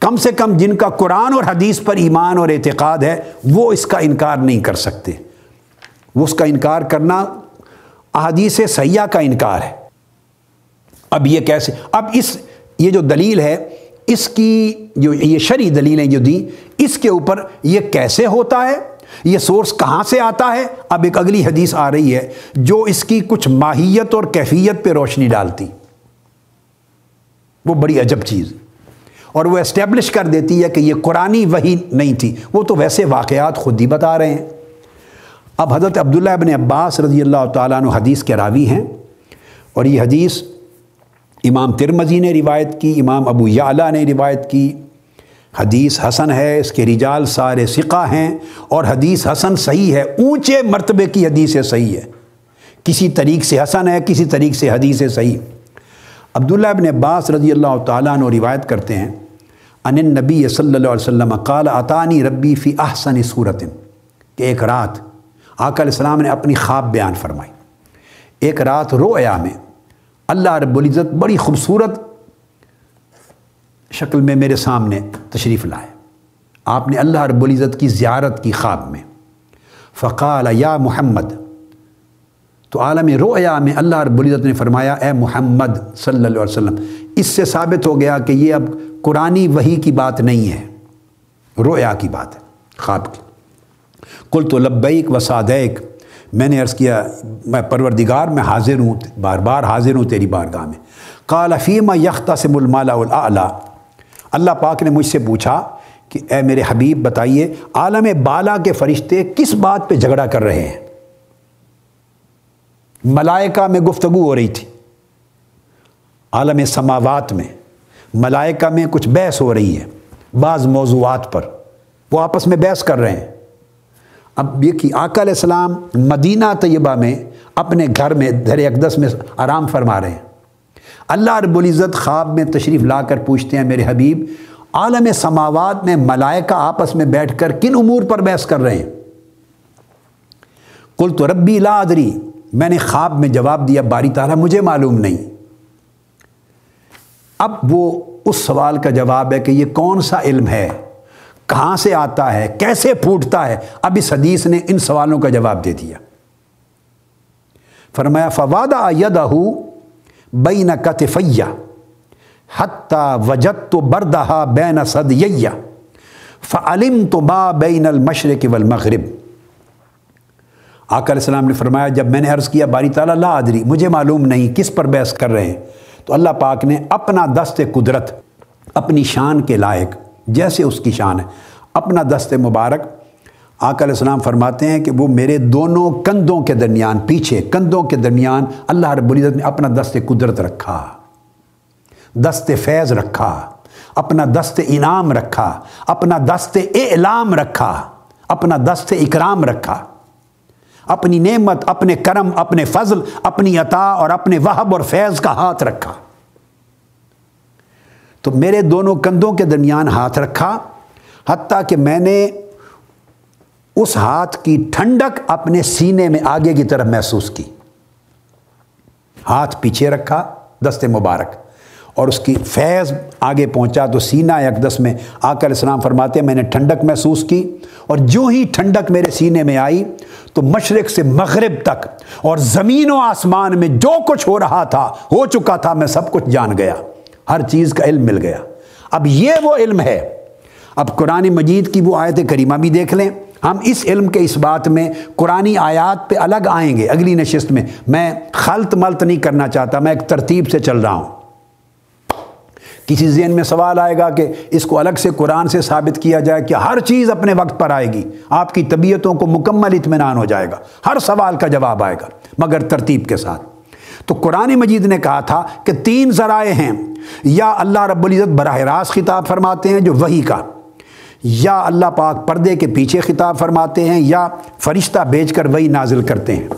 کم سے کم جن کا قرآن اور حدیث پر ایمان اور اعتقاد ہے، وہ اس کا انکار نہیں کر سکتے۔ وہ اس کا انکار کرنا احادیث سیاح کا انکار ہے۔ اب یہ کیسے؟ اب اس، یہ جو دلیل ہے، اس کی جو، یہ شرعی دلیلیں جو دیں، اس کے اوپر یہ کیسے ہوتا ہے؟ یہ سورس کہاں سے آتا ہے؟ اب ایک اگلی حدیث آ رہی ہے جو اس کی کچھ ماہیت اور کیفیت پہ روشنی ڈالتی۔ وہ بڑی عجب چیز۔ اور وہ اسٹیبلش کر دیتی ہے کہ یہ قرآن وہی نہیں تھی۔ وہ تو ویسے واقعات خود ہی بتا رہے ہیں۔ اب حضرت عبداللہ ابن عباس رضی اللہ تعالیٰ عنہ حدیث کے راوی ہیں اور یہ حدیث امام ترمزی نے روایت کی، امام ابو یعلا نے روایت کی۔ حدیث حسن ہے، اس کے رجال سارے سقہ ہیں اور حدیث حسن صحیح ہے۔ اونچے مرتبے کی حدیث صحیح ہے۔ کسی طریق سے حسن ہے، کسی طریق سے حدیث صحیح۔ عبداللہ ابن عباس رضی اللہ تعالیٰ عنہ روایت کرتے ہیں۔ ان نبی صلی اللہ علیہ وسلم قال عطانی ربی فی احسن صورت کہ ایک رات آقا علیہ السلام نے اپنی خواب بیان فرمائی۔ ایک رات رویا میں اللہ رب العزت بڑی خوبصورت شکل میں میرے سامنے تشریف لائے۔ آپ نے اللہ رب العزت کی زیارت کی خواب میں۔ فقال، یا محمد۔ تو عالم رویا میں اللہ رب العزت نے فرمایا، اے محمد صلی اللہ علیہ وسلم، اس سے ثابت ہو گیا کہ یہ اب قرآن وہی کی بات نہیں ہے۔ رویا کی بات ہے، خواب کی۔ کل تو لبیک و صادیک میں نے عرض کیا، میں پروردگار میں حاضر ہوں، بار بار حاضر ہوں تیری بارگاہ میں۔ قال، فیما یختہ سے ملمالا اللہ پاک نے مجھ سے پوچھا کہ، اے میرے حبیب، بتائیے، عالم بالا کے فرشتے کس بات پہ جھگڑا کر رہے ہیں؟ ملائکہ میں گفتگو ہو رہی تھی۔ عالم سماوات میں ملائکہ میں کچھ بحث ہو رہی ہے، بعض موضوعات پر۔ وہ آپس میں بحث کر رہے ہیں۔ اب یہ کہ آقا علیہ السلام مدینہ طیبہ میں اپنے گھر میں در اقدس میں آرام فرما رہے ہیں۔ اللہ رب العزت خواب میں تشریف لا کر پوچھتے ہیں، میرے حبیب، عالم سماوات میں ملائکہ آپس میں بیٹھ کر کن امور پر بحث کر رہے ہیں؟ کل تو ربی لا ادری۔ میں نے خواب میں جواب دیا، باری تعالیٰ، مجھے معلوم نہیں۔ اب وہ اس سوال کا جواب ہے کہ یہ کون سا علم ہے؟ کہاں سے آتا ہے، کیسے پھوٹتا ہے؟ اب اس حدیث نے ان سوالوں کا جواب دے دیا۔ فرمایا فوادہ یدہ بین کتفیہ حتیٰ وجت تو بردہ بین صد فعلم تو با بین المشرق والمغرب۔ آقا علیہ السلام نے فرمایا، جب میں نے عرض کیا، باری تعالیٰ، لا ادری، مجھے معلوم نہیں کس پر بحث کر رہے ہیں۔ تو اللہ پاک نے اپنا دست قدرت، اپنی شان کے لائق جیسے اس کی شان ہے۔ اپنا دست مبارک آقا علیہ السلام فرماتے ہیں کہ وہ میرے دونوں کندھوں کے درمیان، پیچھے کندھوں کے درمیان اللہ رب العزت نے اپنا دست قدرت رکھا، دست فیض رکھا، اپنا دست انعام رکھا، اپنا دست اعلام رکھا، اپنا دست اکرام رکھا۔ اپنی نعمت، اپنے کرم، اپنے فضل، اپنی عطا اور اپنے وہب اور فیض کا ہاتھ رکھا۔ تو میرے دونوں کندھوں کے درمیان ہاتھ رکھا، حتیٰ کہ میں نے اس ہاتھ کی ٹھنڈک اپنے سینے میں آگے کی طرف محسوس کی۔ ہاتھ پیچھے رکھا، دست مبارک، اور اس کی فیض آگے پہنچا۔ تو سینہ اقدس میں آ کر اسلام فرماتے ہیں، میں نے ٹھنڈک محسوس کی، اور جو ہی ٹھنڈک میرے سینے میں آئی، تو مشرق سے مغرب تک اور زمین و آسمان میں جو کچھ ہو رہا تھا، ہو چکا تھا، میں سب کچھ جان گیا۔ ہر چیز کا علم مل گیا۔ اب یہ وہ علم ہے۔ اب قرآن مجید کی وہ آیت کریمہ بھی دیکھ لیں۔ ہم اس علم کے اس بات میں قرآن آیات پہ الگ آئیں گے۔ اگلی نشست میں میں خلط ملت نہیں کرنا چاہتا، میں ایک ترتیب سے چل رہا ہوں۔ کسی ذہن میں سوال آئے گا کہ اس کو الگ سے قرآن سے ثابت کیا جائے کہ ہر چیز اپنے وقت پر آئے گی۔ آپ کی طبیعتوں کو مکمل اطمینان ہو جائے گا۔ ہر سوال کا جواب آئے گا، مگر ترتیب کے ساتھ۔ تو قرآن مجید نے کہا تھا کہ تین ذرائع ہیں۔ یا اللہ رب العزت براہ راست خطاب فرماتے ہیں جو وہی کا، یا اللہ پاک پردے کے پیچھے خطاب فرماتے ہیں، یا فرشتہ بیچ کر وہی نازل کرتے ہیں۔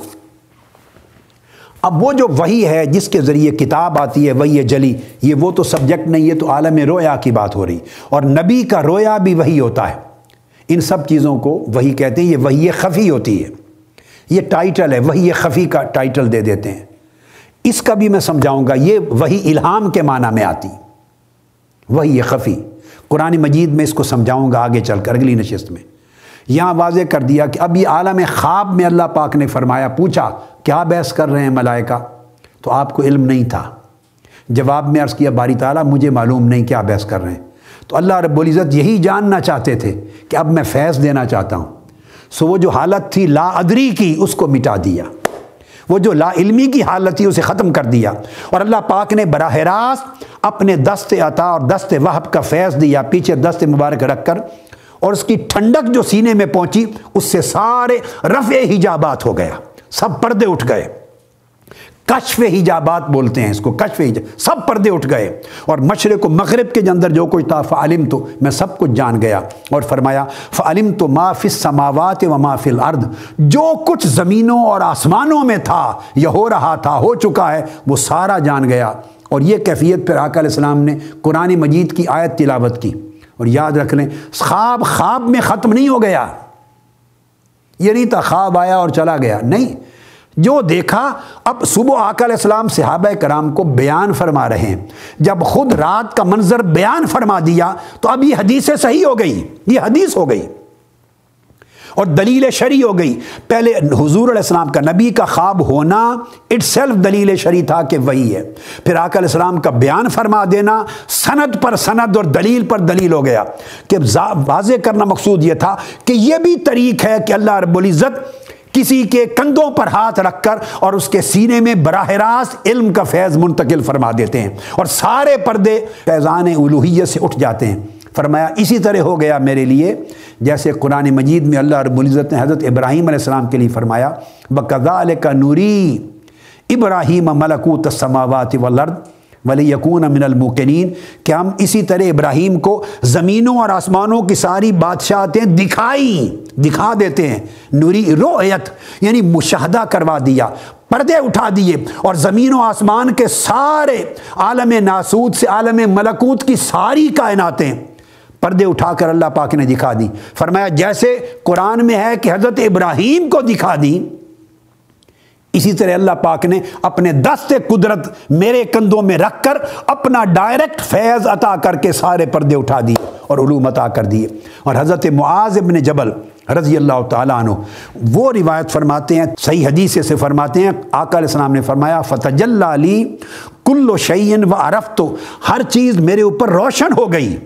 اب وہ جو وہی ہے جس کے ذریعے کتاب آتی ہے وہی جلی، یہ وہ تو سبجیکٹ نہیں ہے، تو عالم رویا کی بات ہو رہی۔ اور نبی کا رویا بھی وہی ہوتا ہے۔ ان سب چیزوں کو وہی کہتے ہیں، یہ وہی خفی ہوتی ہے۔ یہ ٹائٹل ہے وہی خفی کا ٹائٹل دے دیتے ہیں۔ اس کا بھی میں سمجھاؤں گا، یہ وہی الہام کے معنی میں آتی۔ وہی خفی۔ قرآن مجید میں اس کو سمجھاؤں گا آگے چل کر، اگلی نشست میں۔ یہاں واضح کر دیا کہ اب یہ عالم خواب میں اللہ پاک نے فرمایا، پوچھا، کیا بحث کر رہے ہیں ملائکہ؟ تو آپ کو علم نہیں تھا۔ جواب میں عرض کیا، باری تعالیٰ، مجھے معلوم نہیں کیا بحث کر رہے ہیں۔ تو اللہ رب العزت یہی جاننا چاہتے تھے کہ اب میں فیض دینا چاہتا ہوں۔ سو وہ جو حالت تھی، لا ادری کی، اس کو مٹا دیا۔ وہ جو لا علمی کی حالت تھی اسے ختم کر دیا۔ اور اللہ پاک نے براہ راست اپنے دست عطا اور دست وحب کا فیض دیا، پیچھے دست مبارک رکھ کر۔ اور اس کی ٹھنڈک جو سینے میں پہنچی، اس سے سارے رفع حجابات ہو گیا۔ سب پردے اٹھ گئے۔ کشف حجابات بولتے ہیں اس کو، کشف حجاب، سب پردے اٹھ گئے۔ اور مشرق و مغرب کے اندر جو کچھ تھا فعلم تو میں سب کچھ جان گیا۔ اور فرمایا فعلم تو ما فی السماوات و ما فی الارض۔ جو کچھ زمینوں اور آسمانوں میں تھا یا ہو رہا تھا، ہو چکا ہے، وہ سارا جان گیا۔ اور یہ کیفیت پھر آقا علیہ السلام نے قرآن مجید کی آیت تلاوت کی۔ اور یاد رکھ لیں، خواب خواب میں ختم نہیں ہو گیا۔ یہ نہیں تھا، خواب آیا اور چلا گیا۔ نہیں جو دیکھا، اب صبح آقا علیہ السلام صحابہ کرام کو بیان فرما رہے ہیں۔ جب خود رات کا منظر بیان فرما دیا، تو اب یہ حدیث صحیح ہو گئی یہ حدیث ہو گئی۔ اور دلیل شری ہو گئی۔ پہلے حضور علیہ السلام کا نبی کا خواب ہونا اٹ سیلف دلیل شری تھا کہ وہی ہے۔ پھر آقا علیہ السلام کا بیان فرما دینا سند پر سند اور دلیل پر دلیل ہو گیا۔ کہ واضح کرنا مقصود یہ تھا کہ یہ بھی طریق ہے کہ اللہ رب العزت کسی کے کندھوں پر ہاتھ رکھ کر اور اس کے سینے میں براہ راست علم کا فیض منتقل فرما دیتے ہیں اور سارے پردے فیضان الوحیت سے اٹھ جاتے ہیں۔ فرمایا، اسی طرح ہو گیا میرے لیے۔ جیسے قرآن مجید میں اللہ رب العزت نے حضرت ابراہیم علیہ السلام کے لیے فرمایا بقضا کا نوری ابراہیم ملکوت السماوات والارض ولی یقون من الموقنین کہ ہم اسی طرح ابراہیم کو زمینوں اور آسمانوں کی ساری بادشاہتیں دکھائی، دکھا دیتے ہیں۔ نوری رویت یعنی مشاہدہ کروا دیا، پردے اٹھا دیے۔ اور زمین و آسمان کے سارے عالم ناسود سے عالم ملکوت کی ساری کائناتیں پردے اٹھا کر اللہ پاک نے دکھا دی۔ فرمایا، جیسے قرآن میں ہے کہ حضرت ابراہیم کو دکھا دی اسی طرح اللہ پاک نے اپنے دست قدرت میرے کندھوں میں رکھ کر اپنا ڈائریکٹ فیض عطا کر کے سارے پردے اٹھا دیے اور علوم عطا کر دیے۔ اور حضرت معاذ ابن جبل رضی اللہ تعالیٰ عنہ وہ روایت فرماتے ہیں، صحیح حدیث سے فرماتے ہیں۔ آقا علیہ السلام نے فرمایا فتح علی کل و شعین و عرف تو ہر چیز میرے اوپر روشن ہو گئی۔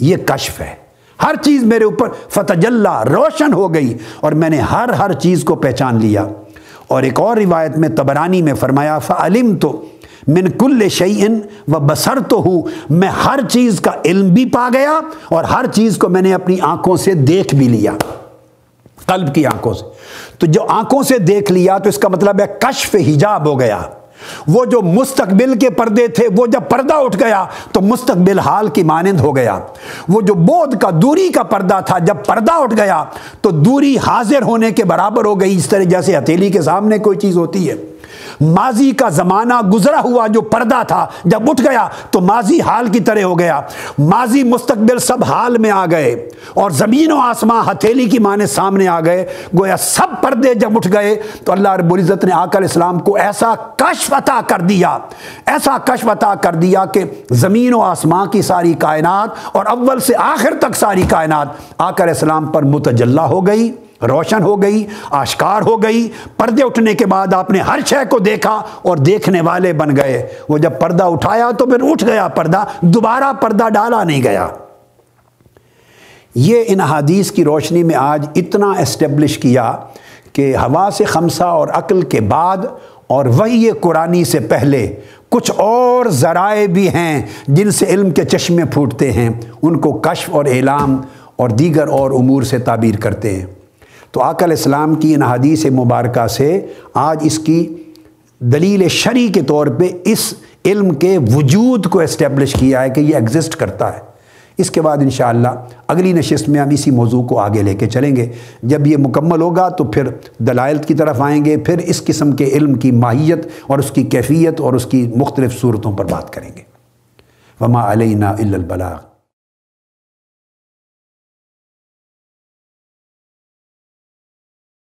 یہ کشف ہے۔ ہر چیز میرے اوپر فتح روشن ہو گئی۔ اور میں نے ہر ہر چیز کو پہچان لیا۔ اور ایک اور روایت میں تبرانی میں فرمایا فعلم تو من کل شعین و بسر تو ہوں میں ہر چیز کا علم بھی پا گیا اور ہر چیز کو میں نے اپنی آنکھوں سے دیکھ بھی لیا، قلب کی آنکھوں سے۔ تو جو آنکھوں سے دیکھ لیا تو اس کا مطلب ہے کشف حجاب ہو گیا۔ وہ جو مستقبل کے پردے تھے، وہ جب پردہ اٹھ گیا تو مستقبل حال کی مانند ہو گیا۔ وہ جو بود کا، دوری کا پردہ تھا، جب پردہ اٹھ گیا تو دوری حاضر ہونے کے برابر ہو گئی۔ اس طرح جیسے ہتھیلی کے سامنے کوئی چیز ہوتی ہے۔ ماضی کا زمانہ گزرا ہوا جو پردہ تھا، جب اٹھ گیا تو ماضی حال کی طرح ہو گیا۔ ماضی مستقبل سب حال میں آ گئے اور زمین و آسماں ہتھیلی کی معنی سامنے آ گئے۔ گویا سب پردے جب اٹھ گئے تو اللہ رب العزت نے آکر اسلام کو ایسا کشف عطا کر دیا۔ ایسا کشف عطا کر دیا کہ زمین و آسماں کی ساری کائنات اور اول سے آخر تک ساری کائنات آکر اسلام پر متجلہ ہو گئی۔ روشن ہو گئی، آشکار ہو گئی۔ پردے اٹھنے کے بعد آپ نے ہر شے کو دیکھا اور دیکھنے والے بن گئے۔ وہ جب پردہ اٹھایا تو پھر اٹھ گیا پردہ، دوبارہ پردہ ڈالا نہیں گیا۔ یہ ان حدیث کی روشنی میں آج اتنا اسٹیبلش کیا کہ ہوا سے خمسہ اور عقل کے بعد اور وہی قرآنی سے پہلے کچھ اور ذرائع بھی ہیں جن سے علم کے چشمے پھوٹتے ہیں۔ ان کو کشف اور اعلام اور دیگر اور امور سے تعبیر کرتے ہیں۔ تو آقا علیہ السلام کی ان حدیث مبارکہ سے آج اس کی دلیل شرعی کے طور پہ اس علم کے وجود کو اسٹیبلش کیا ہے کہ یہ ایگزسٹ کرتا ہے۔ اس کے بعد انشاءاللہ اگلی نشست میں ہم اسی موضوع کو آگے لے کے چلیں گے۔ جب یہ مکمل ہوگا تو پھر دلائل کی طرف آئیں گے، پھر اس قسم کے علم کی ماہیت اور اس کی کیفیت اور اس کی مختلف صورتوں پر بات کریں گے۔ وما علینا البلاغ۔